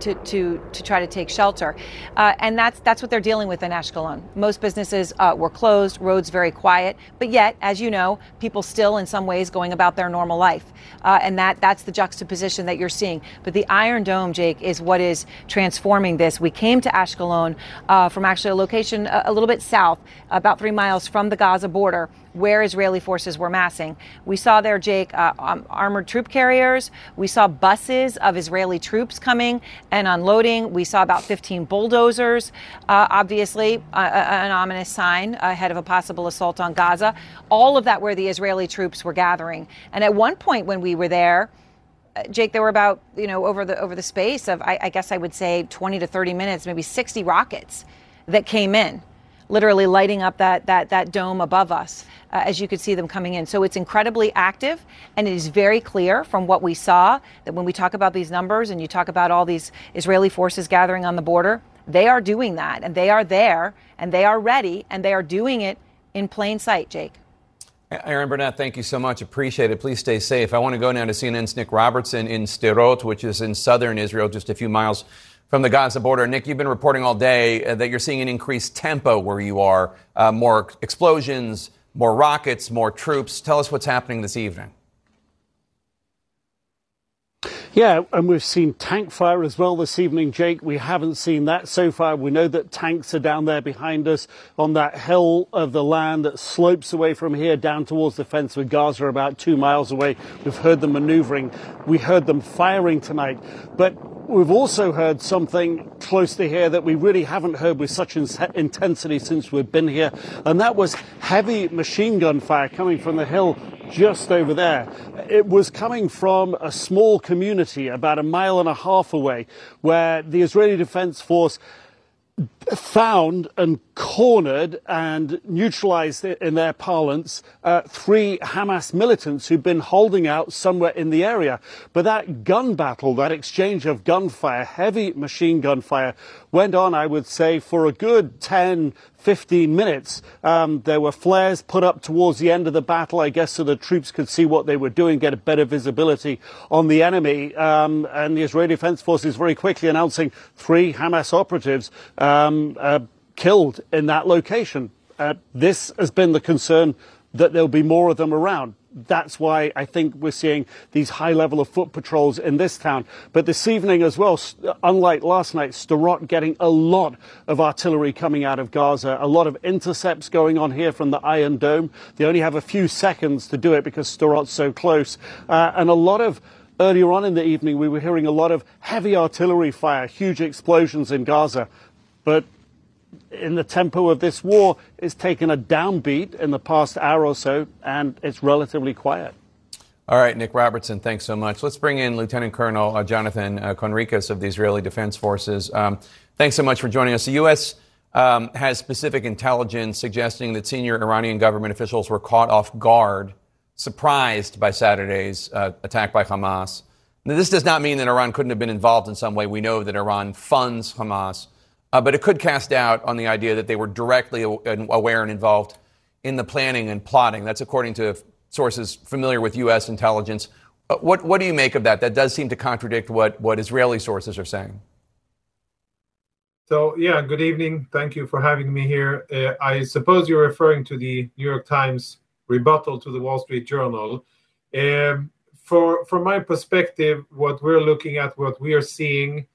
to, to, to try to take shelter. Uh, and that's, that's what they're dealing with in Ashkelon. Most businesses uh, were closed, roads very quiet, but yet, as you know, people still in some ways going about their normal life. Uh, and that, that's the juxtaposition that you're seeing. But the Iron Dome, Jake, is what is transforming this. We came to Ashkelon uh, from actually a location a, a little bit south, about three miles from the Gaza border where Israeli forces were massing. We saw there, Jake, uh, um, armored troop carriers. We saw buses of Israeli troops coming and unloading. We saw about 15 bulldozers, uh, obviously, uh, uh, an ominous sign ahead of a possible assault on Gaza. All of that where the Israeli troops were gathering. And at one point when we were there, uh, Jake, there were about you know over the over the space of I, I guess I would say 20 to 30 minutes, maybe 60 rockets that came in literally lighting up that that that dome above us uh, as you could see them coming in. So it's incredibly active, and it is very clear from what we saw that when we talk about these numbers and you talk about all these Israeli forces gathering on the border, they are doing that, and they are there, and they are ready, and they are doing it in plain sight. Jake.
Erin Burnett, thank you so much. Appreciate it. Please stay safe. I want to go now to CNN's Nick Robertson in Sderot, which is in southern Israel, just a few miles from the Gaza border. Nick, you've been reporting all day uh, that you're seeing an increased tempo where you are, uh, more explosions, more rockets, more troops. Tell us what's happening this evening.
Yeah, and we've seen tank fire as well this evening, Jake. We haven't seen that so far. We know that tanks are down there behind us on that hill of the land that slopes away from here down towards the fence with Gaza, about two miles away. We've heard them maneuvering. We heard them firing tonight. But We've also heard something close to here that we really haven't heard with such in- intensity since we've been here, and that was heavy machine gun fire coming from the hill just over there. It was coming from a small community about a mile and a half away where the Israeli Defense Force found and cornered and neutralized in their parlance uh, three Hamas militants who'd been holding out somewhere in the area. But that gun battle, that exchange of gunfire, heavy machine gun fire, went on, I would say, for a good 10, 15 minutes. Um, there were flares put up towards the end of the battle, I guess, so the troops could see what they were doing, get a better visibility on the enemy. Um, and the Israeli Defense Forces very quickly announcing three Hamas operatives um, uh, killed in that location. Uh, this has been the concern that there'll be more of them around that's why I think we're seeing these high level of foot patrols in this town. But this evening as well, unlike last night, Sderot getting a lot of artillery coming out of Gaza, a lot of intercepts going on here from the Iron Dome. They only have a few seconds to do it because Sderot's so close. Uh, and a lot of Earlier on in the evening, we were hearing a lot of heavy artillery fire, huge explosions in Gaza. But in the tempo of this war, it's taken a downbeat in the past hour or so, and it's relatively quiet.
All right, Nick Robertson, thanks so much. Let's bring in Lieutenant Colonel uh, Jonathan uh, Conricus of the Israeli Defense Forces. Um, thanks so much for joining us. The U.S. Um, has specific intelligence suggesting that senior Iranian government officials were caught off guard, surprised by Saturday's uh, attack by Hamas. Now, this does not mean that Iran couldn't have been involved in some way. We know that Iran funds Hamas. Uh, but it could cast doubt on the idea that they were directly aware and involved in the planning and plotting. That's according to sources familiar with U.S. intelligence. Uh, what, what do you make of that? That does seem to contradict what, what Israeli sources are saying.
So, yeah, good evening. Thank you for having me here. Uh, I suppose you're referring to the New York Times rebuttal to the Wall Street Journal. Um, for, from my perspective, what we're looking at, what we are seeing,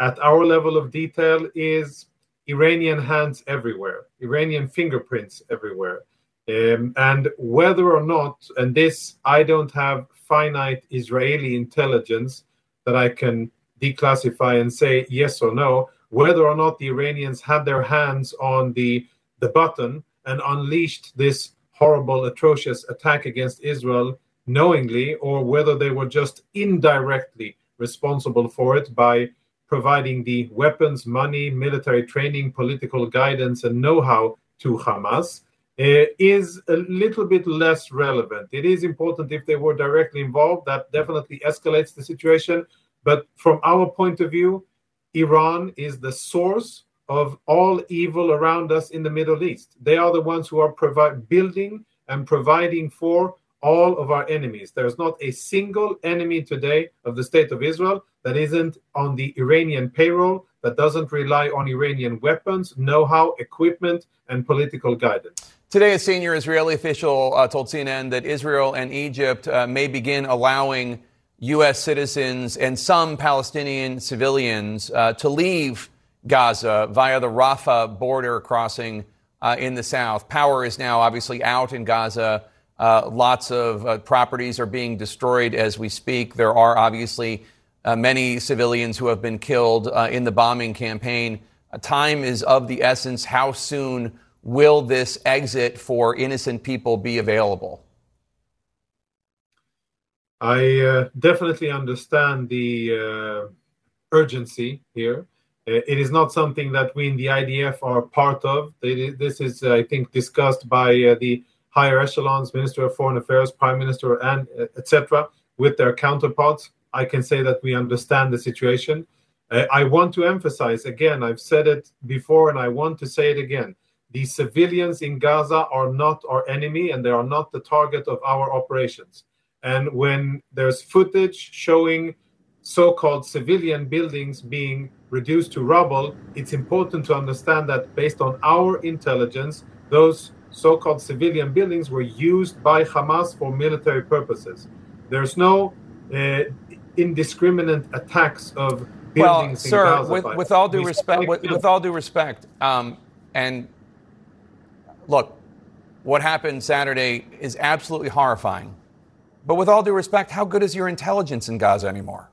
at our level of detail is Iranian hands everywhere, Iranian fingerprints everywhere. Um, and whether or not, and this I don't have finite Israeli intelligence that I can declassify and say yes or no, whether or not the Iranians had their hands on the, the button and unleashed this horrible, atrocious attack against Israel knowingly, or whether they were just indirectly responsible for it by providing the weapons, money, military training, political guidance, and know how to Hamas. Uh, is a little bit less relevant. It is important if they were directly involved, that definitely escalates the situation. But from our point of view, Iran is the source of all evil around us in the Middle East. They are the ones who are provi- building and providing for all of our enemies. There's not a single enemy today of the state of Israel that isn't on the Iranian payroll, that doesn't rely on Iranian weapons, know how, equipment, and political guidance.
Today, a senior Israeli official uh, told CNN that Israel and Egypt uh, may begin allowing U.S. citizens and some Palestinian civilians uh, to leave Gaza via the Rafah border crossing uh, in the south. Power is now obviously out in Gaza. Uh, lots of uh, properties are being destroyed as we speak. There are obviously uh, many civilians who have been killed uh, in the bombing campaign. Uh, time is of the essence. How soon will this exit for innocent people be available?
I definitely understand the urgency here. Uh, it is not something that we in the IDF are part of. This is, I think, discussed by uh, the higher echelons, Minister of Foreign Affairs, Prime Minister, and uh, etc., with their counterparts. I can say that we understand the situation. I want to emphasize again, I've said it before and I want to say it again. The civilians in Gaza are not our enemy and they are not the target of our operations. And when there's footage showing so called civilian buildings being reduced to rubble, it's important to understand that based on our intelligence, those so called civilian buildings were used by Hamas for military purposes. There's no uh, indiscriminate attacks of buildings
well, sir,
in Gaza.
With, with all due respect, with, with, all due respect, um, and look, what happened Saturday is absolutely horrifying. But with all due respect, how good is your intelligence in Gaza anymore?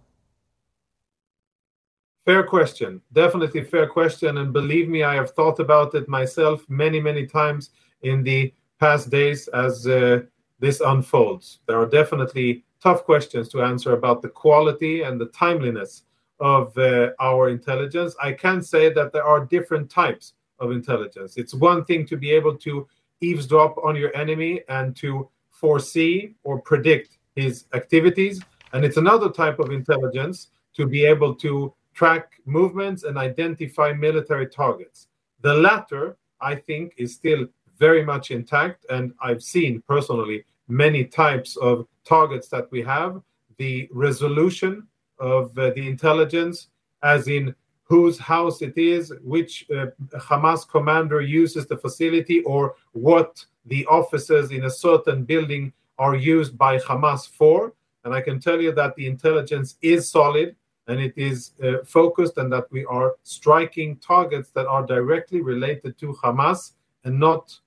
Fair question. Definitely fair question. And believe me, I have thought about it myself many, many times in the past days as uh, this unfolds. There are definitely tough questions to answer about the quality and the timeliness of uh, our intelligence. I can say that there are different types of intelligence. It's one thing to be able to eavesdrop on your enemy and to foresee or predict his activities. And it's another type of intelligence to be able to track movements and identify military targets. The latter, I think, is still very much intact. And I've seen personally many types of targets that we have. The resolution of uh, the intelligence, as in whose house it is, which uh, Hamas commander uses the facility, or what the officers in a certain building are used by Hamas for. And I can tell you that the intelligence is solid and it is uh, focused and that we are striking targets that are directly related to Hamas and not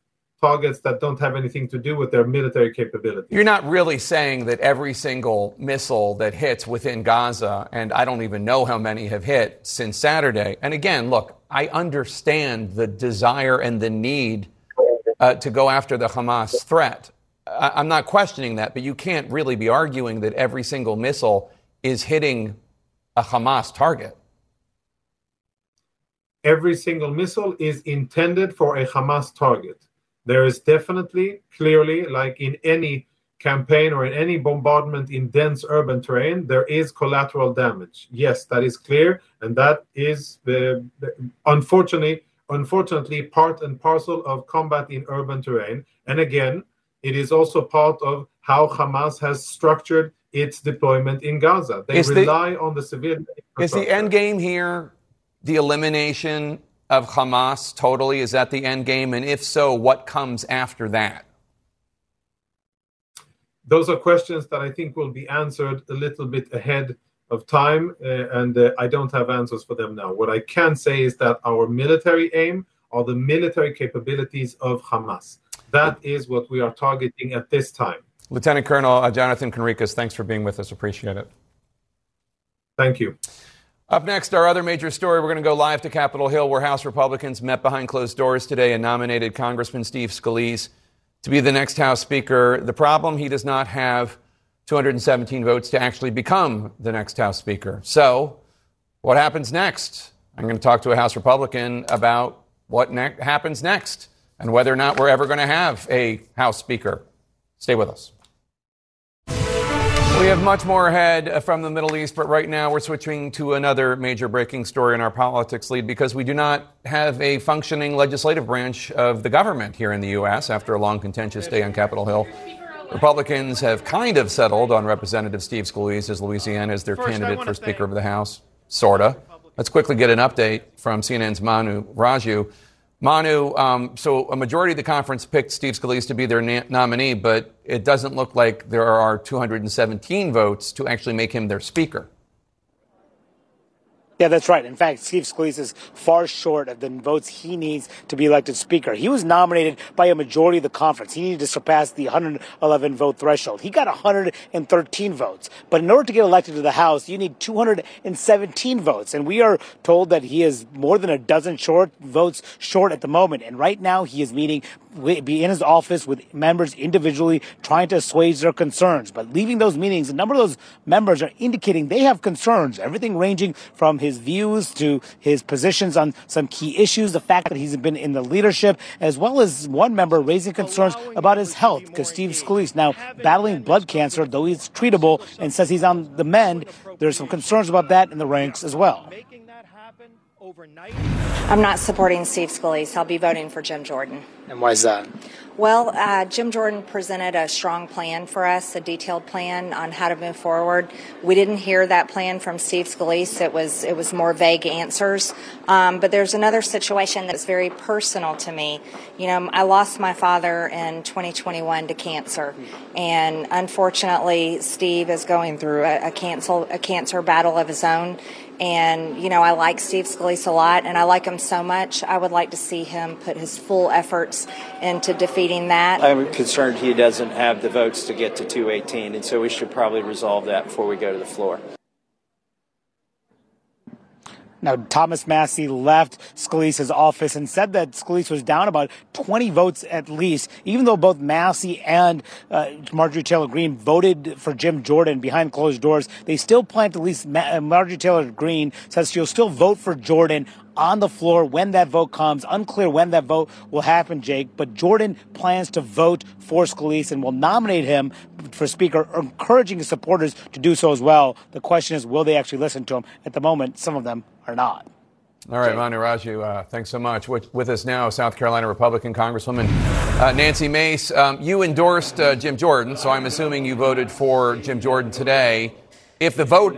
targets that don't have anything to do with their military capability.
You're not really saying that every single missile that hits within Gaza, and I don't even know how many have hit since Saturday. And again, look, I understand the desire and the need uh, to go after the Hamas threat. I- I'm not questioning that, but you can't really be arguing that every single missile is hitting a Hamas target.
Every single missile is intended for a Hamas target. There is definitely, clearly, like in any campaign or in any bombardment in dense urban terrain, there is collateral damage. Yes, that is clear, and that is the, the, unfortunately, unfortunately, part and parcel of combat in urban terrain. And again, it is also part of how Hamas has structured its deployment in Gaza. They is rely the, on the civilian.
Is the end game here the elimination of Hamas totally? Is that the end game? And if so, what comes after that?
Those are questions that I think will be answered a little bit ahead of time, uh, and uh, I don't have answers for them now. What I can say is that our military aim are the military capabilities of Hamas. That is what we are targeting at this time.
Lieutenant Colonel uh, Jonathan Conricus, thanks for being with us. Appreciate it.
Thank you.
Up next, our other major story. We're going to go live to Capitol Hill, where House Republicans met behind closed doors today and nominated Congressman Steve Scalise to be the next House Speaker. The problem, he does not have 217 votes to actually become the next House Speaker. So, what happens next? I'm going to talk to a House Republican about what ne- happens next and whether or not we're ever going to have a House Speaker. Stay with us. We have much more ahead from the Middle East, but right now we're switching to another major breaking story in our politics lead because we do not have a functioning legislative branch of the government here in the U.S. after a long contentious day on Capitol Hill. Republicans have kind of settled on Representative Steve Scalise as Louisiana as their First, candidate for Speaker of the House. Sorta. Let's quickly get an update from CNN's Manu Raju. Manu, um, so a majority of the conference picked Steve Scalise to be their na- nominee, but it doesn't look like there are 217 votes to actually make him their speaker.
Yeah, that's right. In fact, Steve Scalise is far short of the votes he needs to be elected speaker. He was nominated by a majority of the conference. He needed to surpass the 111 vote threshold. He got 113 votes. But in order to get elected to the House, you need 217 votes. And we are told that he is more than a dozen short votes short at the moment. And right now he is meeting be in his office with members individually trying to assuage their concerns. But leaving those meetings, a number of those members are indicating they have concerns, everything ranging from his views to his positions on some key issues, the fact that he's been in the leadership, as well as one member raising concerns about his health, because Steve Scalise now battling blood cancer, though he's treatable and says he's on the mend. There's some concerns about that in the ranks as well.
I'm not supporting Steve Scalise. I'll be voting for Jim Jordan.
And why is that?
Well, uh, Jim Jordan presented a strong plan for us, a detailed plan on how to move forward. We didn't hear that plan from Steve Scalise. It was it was more vague answers. Um, but there's another situation that's very personal to me. You know, I lost my father in 2021 to cancer, and unfortunately, Steve is going through a, a a cancer battle of his own. And, you know, I like Steve Scalise a lot and I like him so much. I would like to see him put his full efforts into defeating that.
I'm concerned he doesn't have the votes to get to 218, and so we should probably resolve that before we go to the floor.
Now, Thomas Massie left Scalise's office and said that Scalise was down about 20 votes at least, even though both Massey and uh, Marjorie Taylor Greene voted for Jim Jordan behind closed doors. They still plan to at least, Ma- Marjorie Taylor Greene says she'll still vote for Jordan on the floor when that vote comes. Unclear when that vote will happen, Jake, but Jordan plans to vote for Scalise and will nominate him for Speaker, encouraging his supporters to do so as well. The question is, will they actually listen to him? At the moment, some of them are not.
All right, Manu Raju, uh, thanks so much. With, with, us now, South Carolina Republican Congresswoman uh, Nancy Mace. Um, you endorsed uh, Jim Jordan, so I'm assuming you voted for Jim Jordan today. If the vote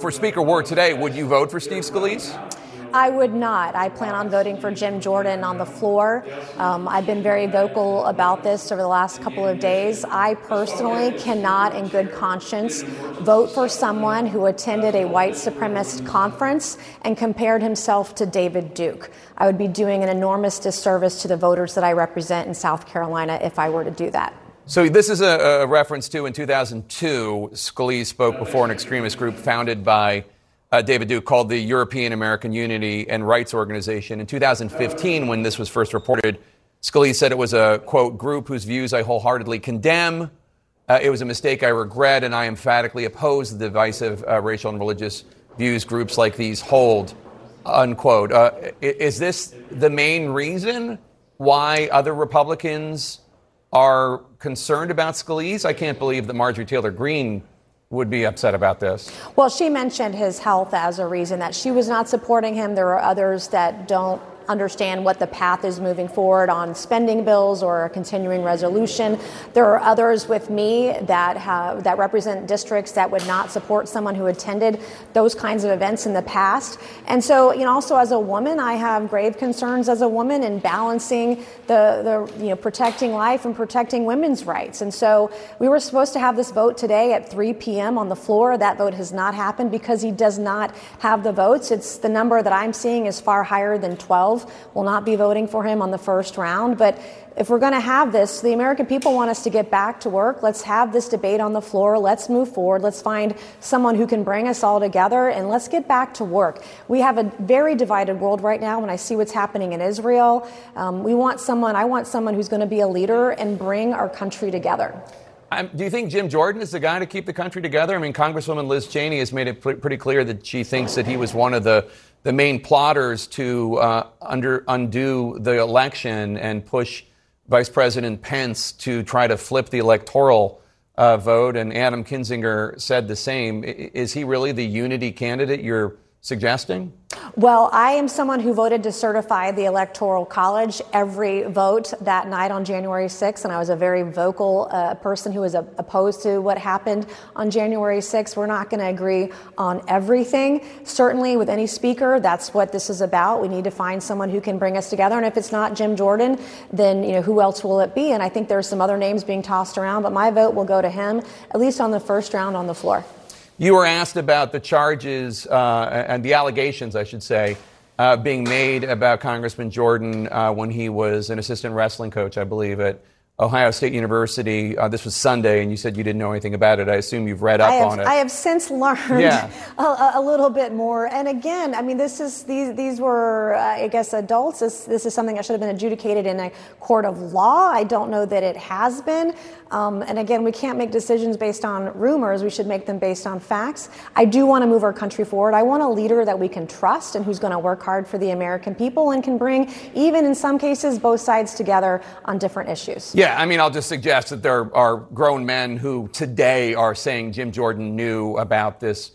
for Speaker were today, would you vote for Steve Scalise?
I would not. I plan on voting for Jim Jordan on the floor. Um, I've been very vocal about this over the last couple of days. I personally cannot, in good conscience, vote for someone who attended a white supremacist conference and compared himself to David Duke. I would be doing an enormous disservice to the voters that I represent in South Carolina if I were to do that.
So this is a, a reference to in 2002, Scalise spoke before an extremist group founded by uh, David Duke called the European American Unity and Rights Organization. In 2015, when this was first reported, Scalise said it was a, quote, group whose views I wholeheartedly condemn. Uh, it was a mistake I regret, and I emphatically oppose the divisive uh, racial and religious views groups like these hold, unquote. Uh, is this the main reason why other Republicans are concerned about Scalise? I can't believe that Marjorie Taylor Greene would be upset about this?
Well, she mentioned his health as a reason that she was not supporting him. There are others that don't understand what the path is moving forward on spending bills or a continuing resolution. There are others with me that have that represent districts that would not support someone who attended those kinds of events in the past. And so, you know, also as a woman, I have grave concerns as a woman in balancing the the you know protecting life and protecting women's rights. And so, we were supposed to have this vote today at 3 p.m. on the floor. That vote has not happened because he does not have the votes. It's the number that I'm seeing is far higher than 12 12 will not be voting for him on the first round. But if we're going to have this, the American people want us to get back to work. Let's have this debate on the floor. Let's move forward. Let's find someone who can bring us all together and let's get back to work. We have a very divided world right now when I see what's happening in Israel. Um, we want someone, I want someone who's going to be a leader and bring our country together.
Do you think Jim Jordan is the guy to keep the country together? I mean, Congresswoman Liz Cheney has made it pr- pretty clear that she thinks that he was one of the the main plotters to uh, under, undo the election and push Vice President Pence to try to flip the electoral uh, vote. And Adam Kinzinger said the same. Is he really the unity candidate you're suggesting?
Well, I am someone who voted to certify the Electoral College every vote that night on January 6th, and I was a very vocal uh, person who was a- opposed to what happened on January 6th. We're not going to agree on everything. Certainly, with any speaker, that's what this is about. We need to find someone who can bring us together, and if it's not Jim Jordan, then you know who else will it be? And I think there's some other names being tossed around, but my vote will go to him, at least on the first round on the floor.
You were asked about the charges uh, and the allegations, I should say, uh, being made about Congressman Jordan uh, when he was an assistant wrestling coach, I believe, at Ohio State University. Uh, this was Sunday, and you said you didn't know anything about it. I assume you've read up
have,
on it.
I have since learned
Yeah. (laughs)
a, a little bit more. And again, I mean, this is these these were, uh, I guess, adults. This this is something that should have been adjudicated in a court of law. I don't know that it has been. Um, and again, we can't make decisions based on rumors. We should make them based on facts. I do want to move our country forward. I want a leader that we can trust and who's going to work hard for the American people and can bring, even in some cases, both sides together on different issues.
Yeah, I mean, I'll just suggest that there are grown men who today are saying Jim Jordan knew about this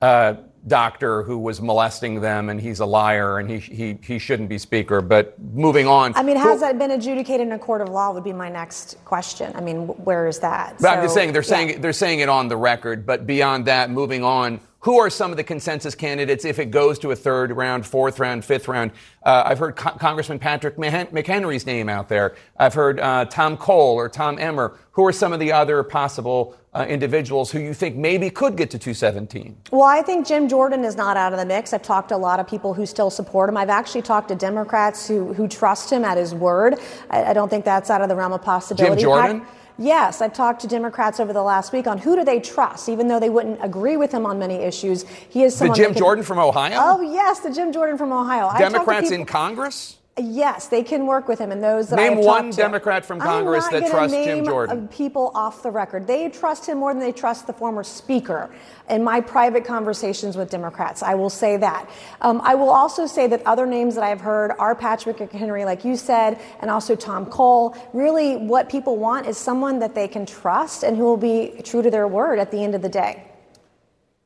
uh, doctor who was molesting them and he's a liar and he, he, he shouldn't be speaker. But moving on.
I mean, has that been adjudicated in a court of law? Would be my next question. I mean, where is that?
But I'm just saying they're
yeah.
saying they're saying it on the record. But beyond that, moving on, who are some of the consensus candidates if it goes to a third round, fourth round, fifth round? Uh, I've heard Co- Congressman Patrick McHenry's name out there. I've heard uh, Tom Cole or Tom Emmer. Who are some of the other possible uh, individuals who you think maybe could get to 217?
Well, I think Jim Jordan is not out of the mix. I've talked to a lot of people who still support him. I've actually talked to Democrats who, who trust him at his word. I, I don't think that's out of the realm of possibility.
Jim Jordan?
I- Yes, I've talked to Democrats over the last week on who do they trust, even though they wouldn't agree with him on many issues. He is
The
someone.
Jim
can-
Jordan from Ohio?
Oh yes, the Jim Jordan from Ohio.
Democrats
people-
in Congress?
Yes, they can work with him, and those that
Name one
talked to.
Democrat from Congress that trusts Jim Jordan.
People off the record, they trust him more than they trust the former speaker. In my private conversations with Democrats, I will say that. Um, I will also say that other names that I've heard are Patrick McHenry, like you said, and also Tom Cole. Really, what people want is someone that they can trust and who will be true to their word at the end of the day.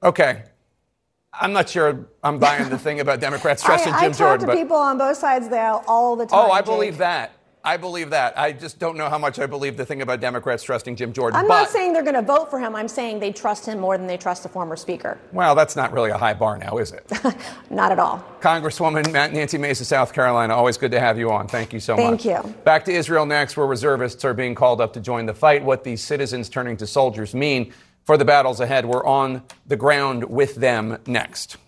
Okay. I'm not sure I'm buying the thing about Democrats (laughs) trusting Jim
I talk
Jordan.
to
but-
people on both sides of the aisle all the time.
Oh, I
Jake.
believe that. I believe that. I just don't know how much I believe the thing about Democrats trusting Jim Jordan.
I'm
but,
not saying they're going to vote for him. I'm saying they trust him more than they trust the former speaker.
well, that's not really a high bar now, is it? (laughs)
Not at all.
Congresswoman Nancy Mace of South Carolina, always good to have you on. Thank you so
Thank
much.
Thank you.
Back to Israel next, where reservists are being called up to join the fight. What these citizens turning to soldiers mean for the battles ahead. We're on the ground with them next.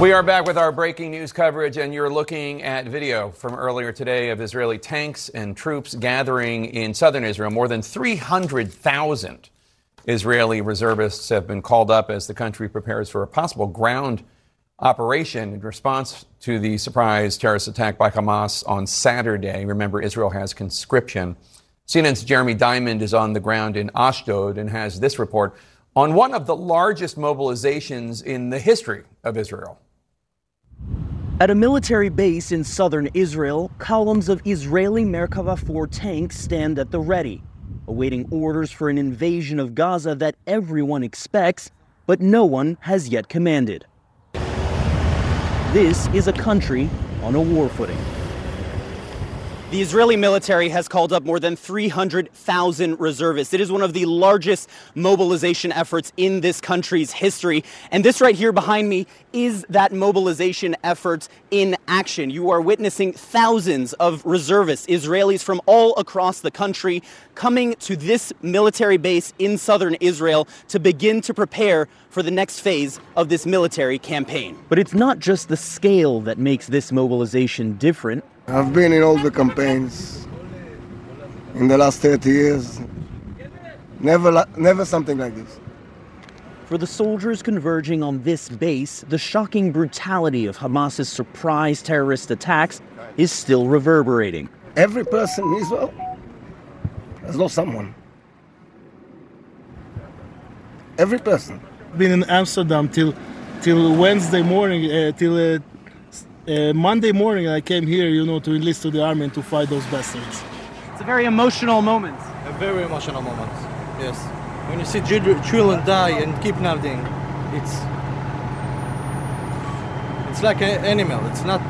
We are back with our breaking news coverage, and you're looking at video from earlier today of Israeli tanks and troops gathering in southern Israel. More than 300,000 Israeli reservists have been called up as the country prepares for a possible ground operation in response to the surprise terrorist attack by Hamas on Saturday. Remember, Israel has conscription. CNN's Jeremy Diamond is on the ground in Ashdod and has this report on one of the largest mobilizations in the history of Israel.
At a military base in southern Israel, columns of Israeli Merkava 4 tanks stand at the ready, awaiting orders for an invasion of Gaza that everyone expects, but no one has yet commanded. This is a country on a war footing.
The Israeli military has called up more than 300,000 reservists. It is one of the largest mobilization efforts in this country's history. And this right here behind me is that mobilization effort in action. You are witnessing thousands of reservists, Israelis from all across the country, coming to this military base in southern Israel to begin to prepare for the next phase of this military campaign.
But it's not just the scale that makes this mobilization different.
I've been in all the campaigns in the last 30 years. Never, never something like this.
For the soldiers converging on this base, the shocking brutality of Hamas's surprise terrorist attacks is still reverberating.
Every person in Israel has lost someone. Every person.
Been in Amsterdam till till Wednesday morning, uh, till uh, uh, Monday morning, I came here, you know, to enlist to the army and to fight those bastards.
It's a very emotional moment.
A very emotional moment, yes. When you see children die and keep nothing, it's it's like an animal. It's not.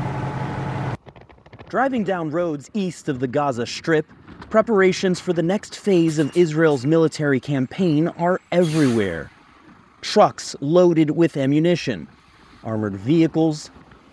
Driving down roads east of the Gaza Strip, preparations for the next phase of Israel's military campaign are everywhere. Trucks loaded with ammunition, armored vehicles,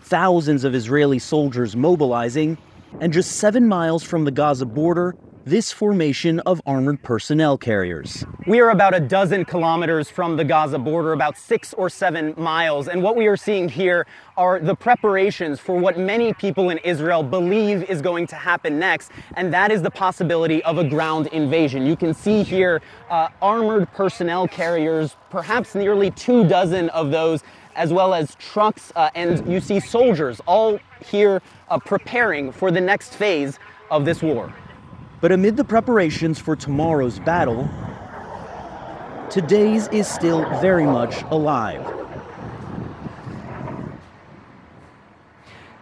thousands of Israeli soldiers mobilizing, and just seven miles from the Gaza border, this formation of armored personnel carriers.
We are about a dozen kilometers from the Gaza border, about six or seven miles, and what we are seeing here are the preparations for what many people in Israel believe is going to happen next, and that is the possibility of a ground invasion. You can see here uh, armored personnel carriers, perhaps nearly two dozen of those as well as trucks, uh, and you see soldiers all here uh, preparing for the next phase of this war.
But amid the preparations for tomorrow's battle, today's is still very much alive.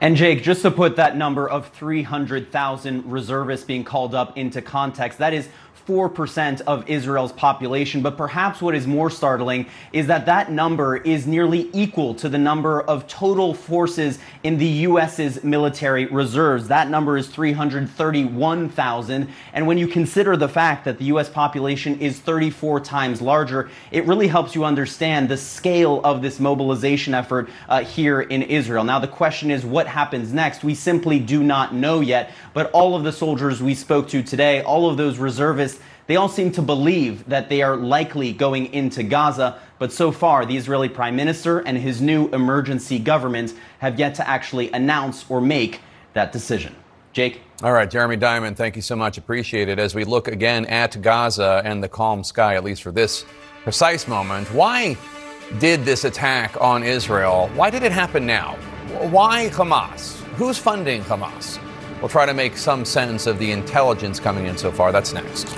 And Jake, just to put that number of 300,000 reservists being called up into context, that is 4% of Israel's population. But perhaps what is more startling is that that number is nearly equal to the number of total forces in the U.S.'s military reserves. That number is 331,000. And when you consider the fact that the U.S. population is 34 times larger, it really helps you understand the scale of this mobilization effort uh, here in Israel. Now, the question is what happens next? We simply do not know yet. But all of the soldiers we spoke to today, all of those reservists, they all seem to believe that they are likely going into Gaza, but so far, the Israeli prime minister and his new emergency government have yet to actually announce or make that decision. Jake?
All right, Jeremy Diamond, thank you so much. Appreciate it. As we look again at Gaza and the calm sky, at least for this precise moment, why did this attack on Israel? Why did it happen now? Why Hamas? Who's funding Hamas? We'll try to make some sense of the intelligence coming in so far. That's next.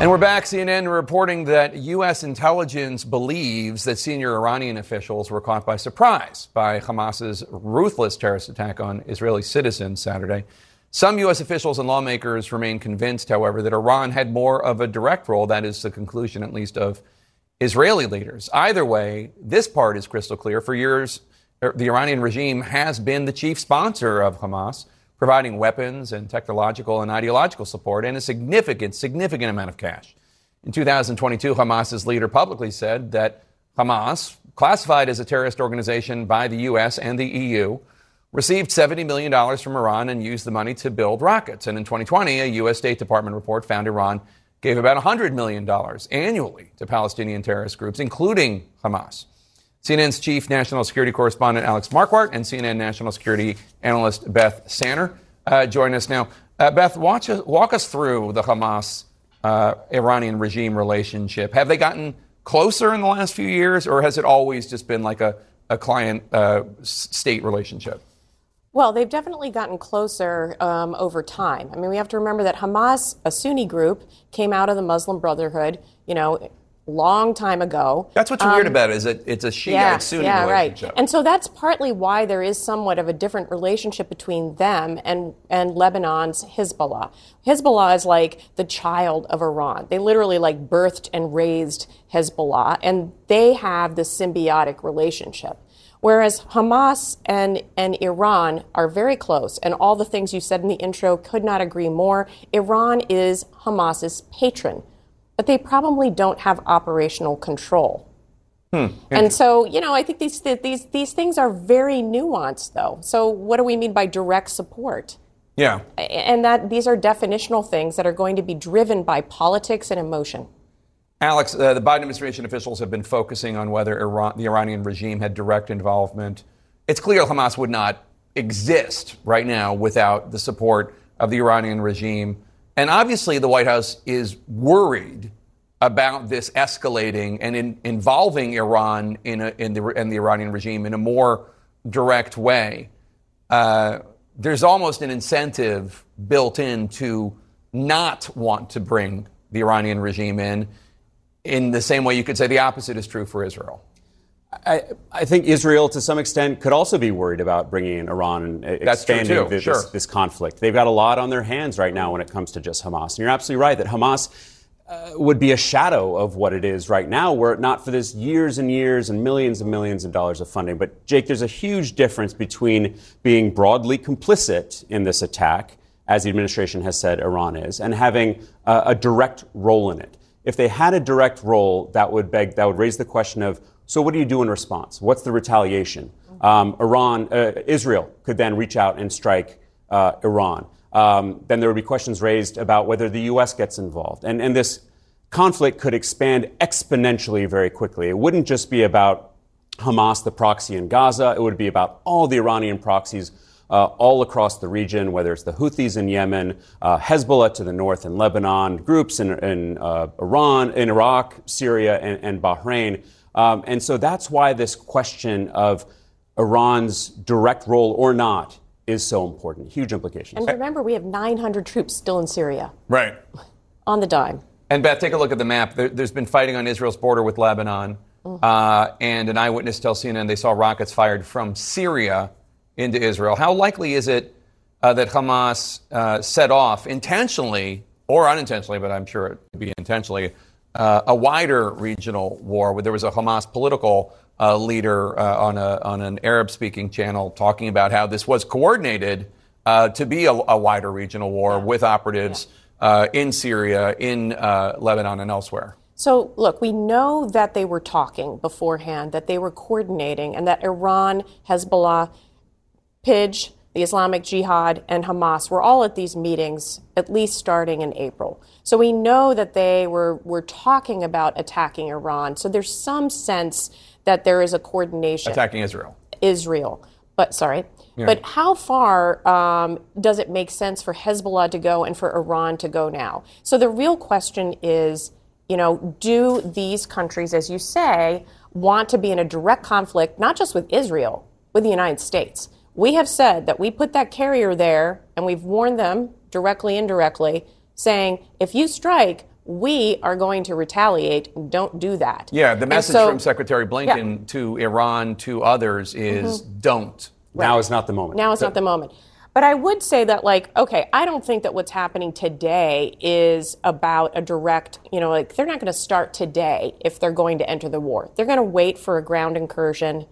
And we're back. CNN reporting that U.S. intelligence believes that senior Iranian officials were caught by surprise by Hamas's ruthless terrorist attack on Israeli citizens Saturday. Some U.S. officials and lawmakers remain convinced, however, that Iran had more of a direct role. That is the conclusion, at least, of Israeli leaders. Either way, this part is crystal clear. For years, the Iranian regime has been the chief sponsor of Hamas providing weapons and technological and ideological support and a significant, significant amount of cash. In 2022, Hamas's leader publicly said that Hamas, classified as a terrorist organization by the U.S. and the EU, received $70 million from Iran and used the money to build rockets. And in 2020, a U.S. State Department report found Iran gave about $100 million annually to Palestinian terrorist groups, including Hamas. CNN's chief national security correspondent Alex Marquardt and CNN national security analyst Beth Sanner uh, join us now. Uh, Beth, watch, walk us through the Hamas uh, Iranian regime relationship. Have they gotten closer in the last few years, or has it always just been like a, a client uh, state relationship?
Well, they've definitely gotten closer um, over time. I mean, we have to remember that Hamas, a Sunni group, came out of the Muslim Brotherhood, you know, long time ago.
That's what's um, weird about it is that it's a Shia yeah, Sunni
yeah,
relationship.
Right. And so that's partly why there is somewhat of a different relationship between them and and Lebanon's Hezbollah. Hezbollah is like the child of Iran. They literally like birthed and raised Hezbollah, and they have this symbiotic relationship. Whereas Hamas and, and Iran are very close, and all the things you said in the intro could not agree more. Iran is Hamas's patron, but they probably don't have operational control.
Hmm.
And so, you know, I think these these these things are very nuanced, though. So, what do we mean by direct support?
Yeah.
And that these are definitional things that are going to be driven by politics and emotion.
Alex, uh, the Biden administration officials have been focusing on whether Iran, the Iranian regime had direct involvement. It's clear Hamas would not exist right now without the support of the Iranian regime. And obviously, the White House is worried about this escalating and in, involving Iran in, a, in, the, the Iranian regime in a more direct way. Uh, there's almost an incentive built in to not want to bring the Iranian regime in, in the same way you could say the opposite is true for Israel.
I, I, think Israel, to some extent, could also be worried about bringing in Iran and expanding this,
sure.
this, this conflict. They've got a lot on their hands right now when it comes to just Hamas. And you're absolutely right that Hamas uh, would be a shadow of what it is right now, were it not for this years and years and millions and millions of dollars of funding. But, Jake, there's a huge difference between being broadly complicit in this attack, as the administration has said Iran is, and having uh, a direct role in it. If they had a direct role, that would beg, that would raise the question of, so what do you do in response? What's the retaliation? Um, Iran, uh, Israel could then reach out and strike uh, Iran um, then there would be questions raised about whether the U.S. gets involved. And, and this conflict could expand exponentially very quickly. It wouldn't just be about Hamas, the proxy in Gaza, it would be about all the Iranian proxies. Uh, all across the region, whether it's the Houthis in Yemen, uh, Hezbollah to the north in Lebanon, groups in, in uh, Iran, in Iraq, Syria, and, and Bahrain. Um, and so that's why this question of Iran's direct role or not is so important. Huge implications.
And remember, we have 900 troops still in Syria.
Right. (laughs)
On the dime.
And Beth, take a look at the map. There, has been fighting on Israel's border with Lebanon. Mm-hmm. Uh, and an eyewitness tells CNN they saw rockets fired from Syria into Israel. How likely is it uh, that Hamas uh, set off intentionally or unintentionally, but I'm sure it would be intentionally, uh, a wider regional war where there was a Hamas political uh, leader uh, on, a, on an Arab speaking channel talking about how this was coordinated uh, to be a, a, wider regional war yeah. with operatives yeah. Uh, in Syria, in uh, Lebanon, and elsewhere.
So, look, we know that they were talking beforehand, that they were coordinating, and that Iran, Hezbollah, PIJ, the Islamic Jihad, and Hamas were all at these meetings, at least starting in April. So we know that they were, were talking about attacking Iran. So there's some sense that there is a coordination.
Attacking Israel.
Israel. But, sorry. Yeah. But how far um, does it make sense for Hezbollah to go and for Iran to go now? So the real question is, you know, do these countries, as you say, want to be in a direct conflict, not just with Israel, with the United States? We have said that we put that carrier there and we've warned them directly, indirectly, saying if you strike, we are going to retaliate. Don't do that.
Yeah, the message so, from Secretary Blinken yeah. to Iran, to others, is mm-hmm. don't.
Right. Now is not the moment.
Now is so, not the moment. But I would say that, like, okay, I don't think that what's happening today is about a direct, you know, like, they're not going to start today if they're going to enter the war. They're going to wait for a ground incursion.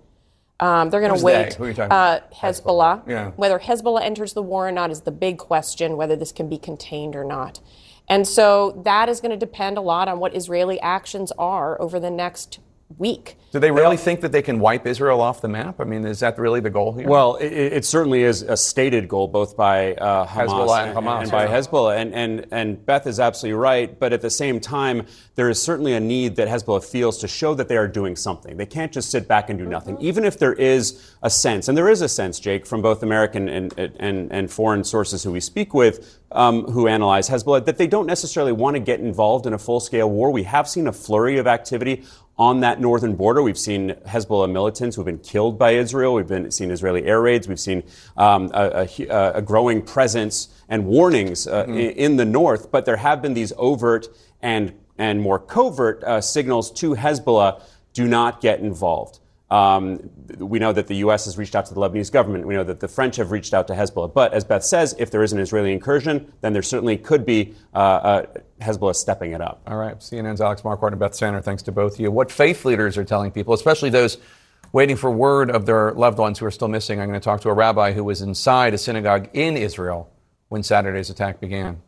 Um, they're going to wait.
Who are you talking uh,
Hezbollah.
Hezbollah. Yeah.
Whether Hezbollah enters the war or not is the big question, whether this can be contained or not. And so that is going to depend a lot on what Israeli actions are over the next week.
Do they really think that they can wipe Israel off the map? I mean, is that really the goal here?
Well, it, it certainly is a stated goal, both by uh, Hamas
Hezbollah and, Hamas,
and by Hezbollah. And, and, and Beth is absolutely right. But at the same time, there is certainly a need that Hezbollah feels to show that they are doing something. They can't just sit back and do nothing. Even if there is a sense, and there is a sense, Jake, from both American and, and, and foreign sources who we speak with, um, who analyze Hezbollah, that they don't necessarily want to get involved in a full scale war. We have seen a flurry of activity on that northern border. We've seen Hezbollah militants who have been killed by Israel. We've been, seen Israeli air raids. We've seen um, a, a, a, growing presence and warnings uh, mm-hmm. in, in, the north. But there have been these overt and, and more covert uh, signals to Hezbollah do not get involved. Um, we know that the U.S. has reached out to the Lebanese government. We know that the French have reached out to Hezbollah. But as Beth says, if there is an Israeli incursion, then there certainly could be uh, uh, Hezbollah stepping it up.
All right. CNN's Alex Marquardt and Beth Sanner, thanks to both of you. What faith leaders are telling people, especially those waiting for word of their loved ones who are still missing. I'm going to talk to a rabbi who was inside a synagogue in Israel when Saturday's attack began.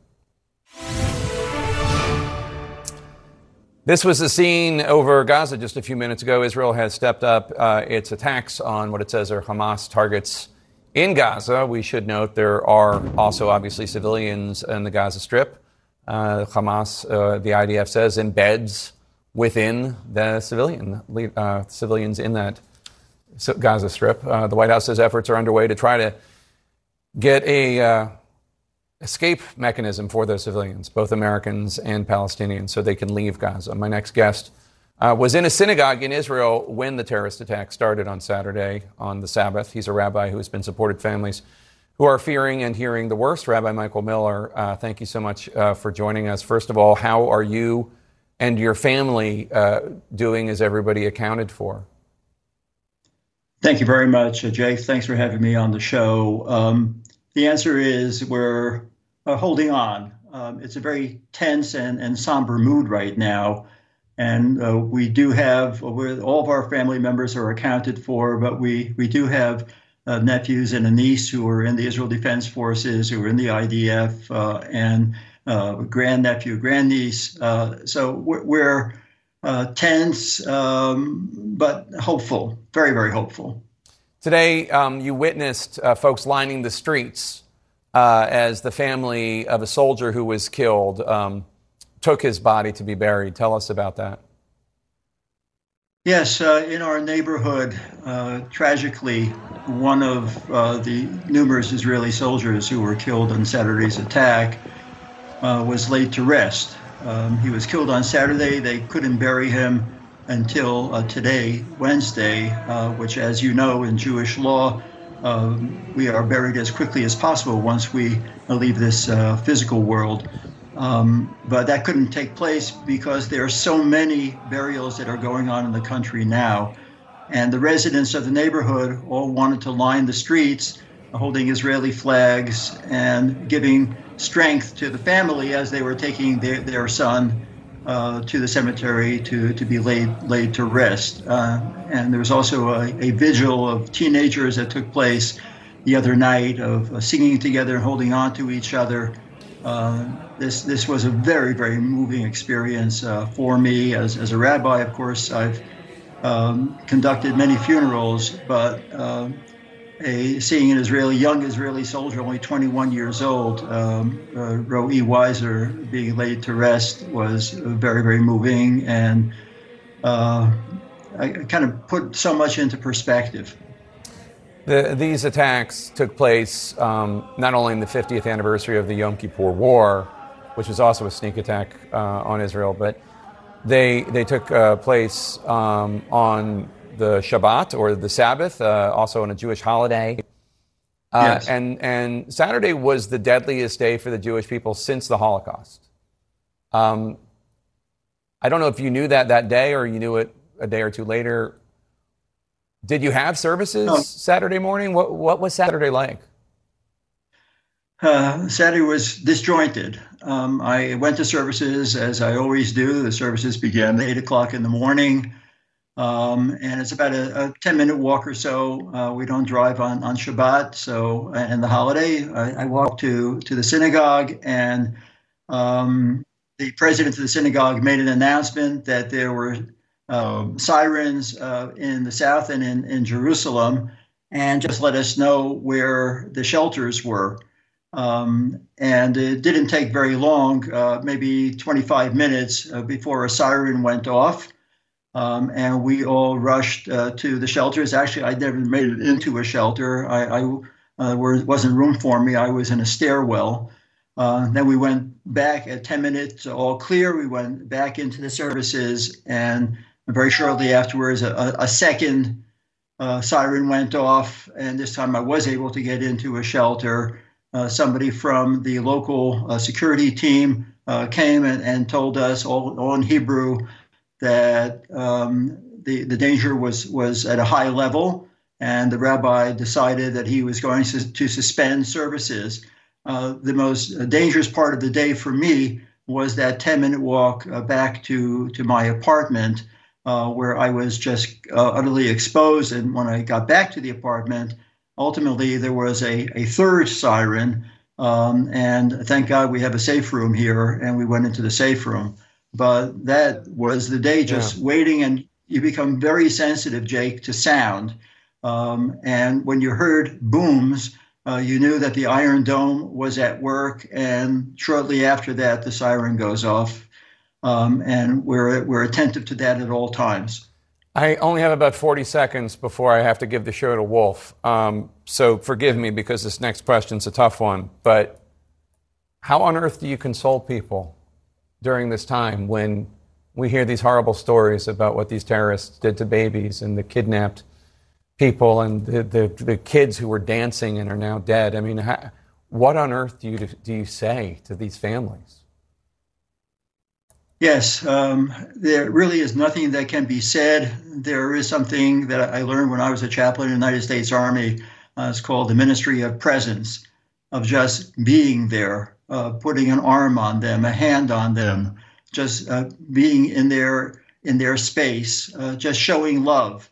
This was the scene over Gaza just a few minutes ago. Israel has stepped up uh, its attacks on what it says are Hamas targets in Gaza. We should note there are also obviously civilians in the Gaza Strip. Uh, Hamas, uh, the IDF says, embeds within the civilian uh, civilians in that Gaza Strip. Uh, the White House says efforts are underway to try to get a uh, escape mechanism for those civilians, both Americans and Palestinians, so they can leave Gaza. My next guest uh, was in a synagogue in Israel when the terrorist attack started on Saturday on the Sabbath. He's a rabbi who has been supported families who are fearing and hearing the worst. Rabbi Michael Miller, uh, thank you so much uh, for joining us. First of all, how are you and your family uh, doing? Is everybody accounted for?
Thank you very much, Jay. Thanks for having me on the show. Um, the answer is we're uh, holding on. Um, it's a very tense and, and somber mood right now. And uh, we do have, all of our family members are accounted for, but we, we do have uh, nephews and a niece who are in the Israel Defense Forces, who are in the IDF, uh, and uh, grandnephew, grandniece. Uh, so we're, we're tense, um, but hopeful, very, very hopeful.
Today, um, you witnessed uh, folks lining the streets uh, as the family of a soldier who was killed um, took his body to be buried. Tell us about that.
Yes, uh, in our neighborhood, uh, tragically, one of uh, the numerous Israeli soldiers who were killed in Saturday's attack uh, was laid to rest. Um, he was killed on Saturday. They couldn't bury him until uh, today, Wednesday, uh, which, as you know, in Jewish law, um, we are buried as quickly as possible once we leave this uh, physical world. Um, but that couldn't take place because there are so many burials that are going on in the country now. And the residents of the neighborhood all wanted to line the streets holding Israeli flags and giving strength to the family as they were taking their, their son uh, to the cemetery to, to be laid, laid to rest. Uh, and there was also a, a, vigil of teenagers that took place the other night of uh, singing together and holding on to each other. Uh, this, this was a very, very moving experience uh, for me. As, as a rabbi, of course, I've um, conducted many funerals, but um, a, seeing an Israeli, young Israeli soldier, only 21 years old, um, uh, Roe Weiser, being laid to rest was very, very moving. And uh, I kind of put so much into perspective.
The, these attacks took place um, not only in the 50th anniversary of the Yom Kippur War, which was also a sneak attack uh, on Israel, but they, they took uh, place um, on the Shabbat or the Sabbath, uh, also on a Jewish holiday. Uh, yes. and, and Saturday was the deadliest day for the Jewish people since the Holocaust. Um, I don't know if you knew that that day or you knew it a day or two later. Did you have services no. Saturday morning? What, what was Saturday like?
Uh, Saturday was disjointed. Um, I went to services as I always do. The services began at 8 o'clock in the morning. Um, and it's about a, a, 10 minute walk or so. Uh, we don't drive on, on Shabbat. So, and the holiday, I, I walked to, to the synagogue, and um, the president of the synagogue made an announcement that there were um, sirens uh, in the south and in, in Jerusalem, and just let us know where the shelters were. Um, and it didn't take very long, uh, maybe 25 minutes uh, before a siren went off. Um, and we all rushed uh, to the shelters. Actually, I never made it into a shelter. I, I uh, were, wasn't room for me. I was in a stairwell. Uh, then we went back at 10 minutes, all clear. We went back into the services, and very shortly afterwards, a, a second uh, siren went off, and this time I was able to get into a shelter. Uh, somebody from the local uh, security team came and, and told us all, all in Hebrew that um, the, the danger was, was at a high level, and the rabbi decided that he was going to, to suspend services. Uh, the most dangerous part of the day for me was that 10 minute walk uh, back to, to my apartment. uh, where I was just uh, utterly exposed. And when I got back to the apartment, ultimately there was a, a third siren. Um, and thank God we have a safe room here, and we went into the safe room. But that was the day just yeah. waiting, and you become very sensitive, Jake, to sound. Um, and when you heard booms, uh, you knew that the Iron Dome was at work, and shortly after that, the siren goes off, um, and we're we're attentive to that at all times.
I only have about 40 seconds before I have to give the show to Wolf. Um, so forgive me because this next question's a tough one. But how on earth do you console people during this time when we hear these horrible stories about what these terrorists did to babies and the kidnapped people and the, the, the kids who were dancing and are now dead. I mean, how, what on earth do you, do you say to these families?
Yes, um, there really is nothing that can be said. There is something that I learned when I was a chaplain in the United States Army. Uh, it's called the Ministry of Presence, of just being there, uh, putting an arm on them, a hand on them, just uh, being in their in their space, uh, just showing love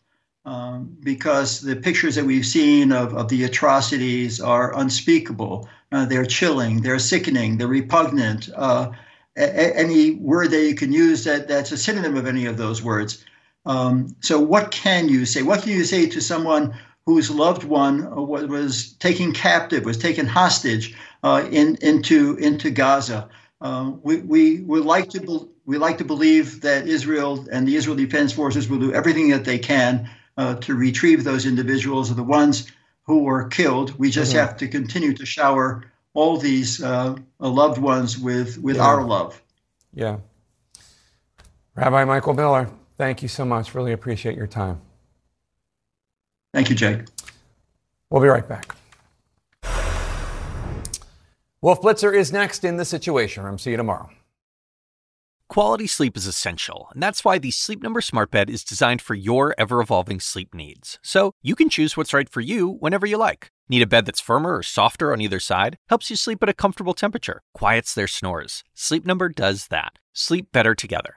um, because the pictures that we've seen of, of the atrocities are unspeakable. Uh, they're chilling, they're sickening, they're repugnant. Uh, a- any word that you can use that, that's a synonym of any of those words. Um, so, what can you say? What can you say to someone whose loved one was taken captive, was taken hostage uh, in, into, into Gaza? Um, we, we would like to be, we like to believe that Israel and the Israel Defense Forces will do everything that they can uh, to retrieve those individuals are the ones who were killed. We just mm-hmm. have to continue to shower all these uh, loved ones with, with yeah. our love.
Yeah. Rabbi Michael Miller, thank you so much. Really appreciate your time.
Thank you, Jake.
We'll be right back. Wolf Blitzer is next in the Situation Room. See you tomorrow.
Quality sleep is essential, and that's why the Sleep Number Smart Bed is designed for your ever evolving sleep needs. So you can choose what's right for you whenever you like. Need a bed that's firmer or softer on either side? Helps you sleep at a comfortable temperature, quiets their snores. Sleep Number does that. Sleep better together.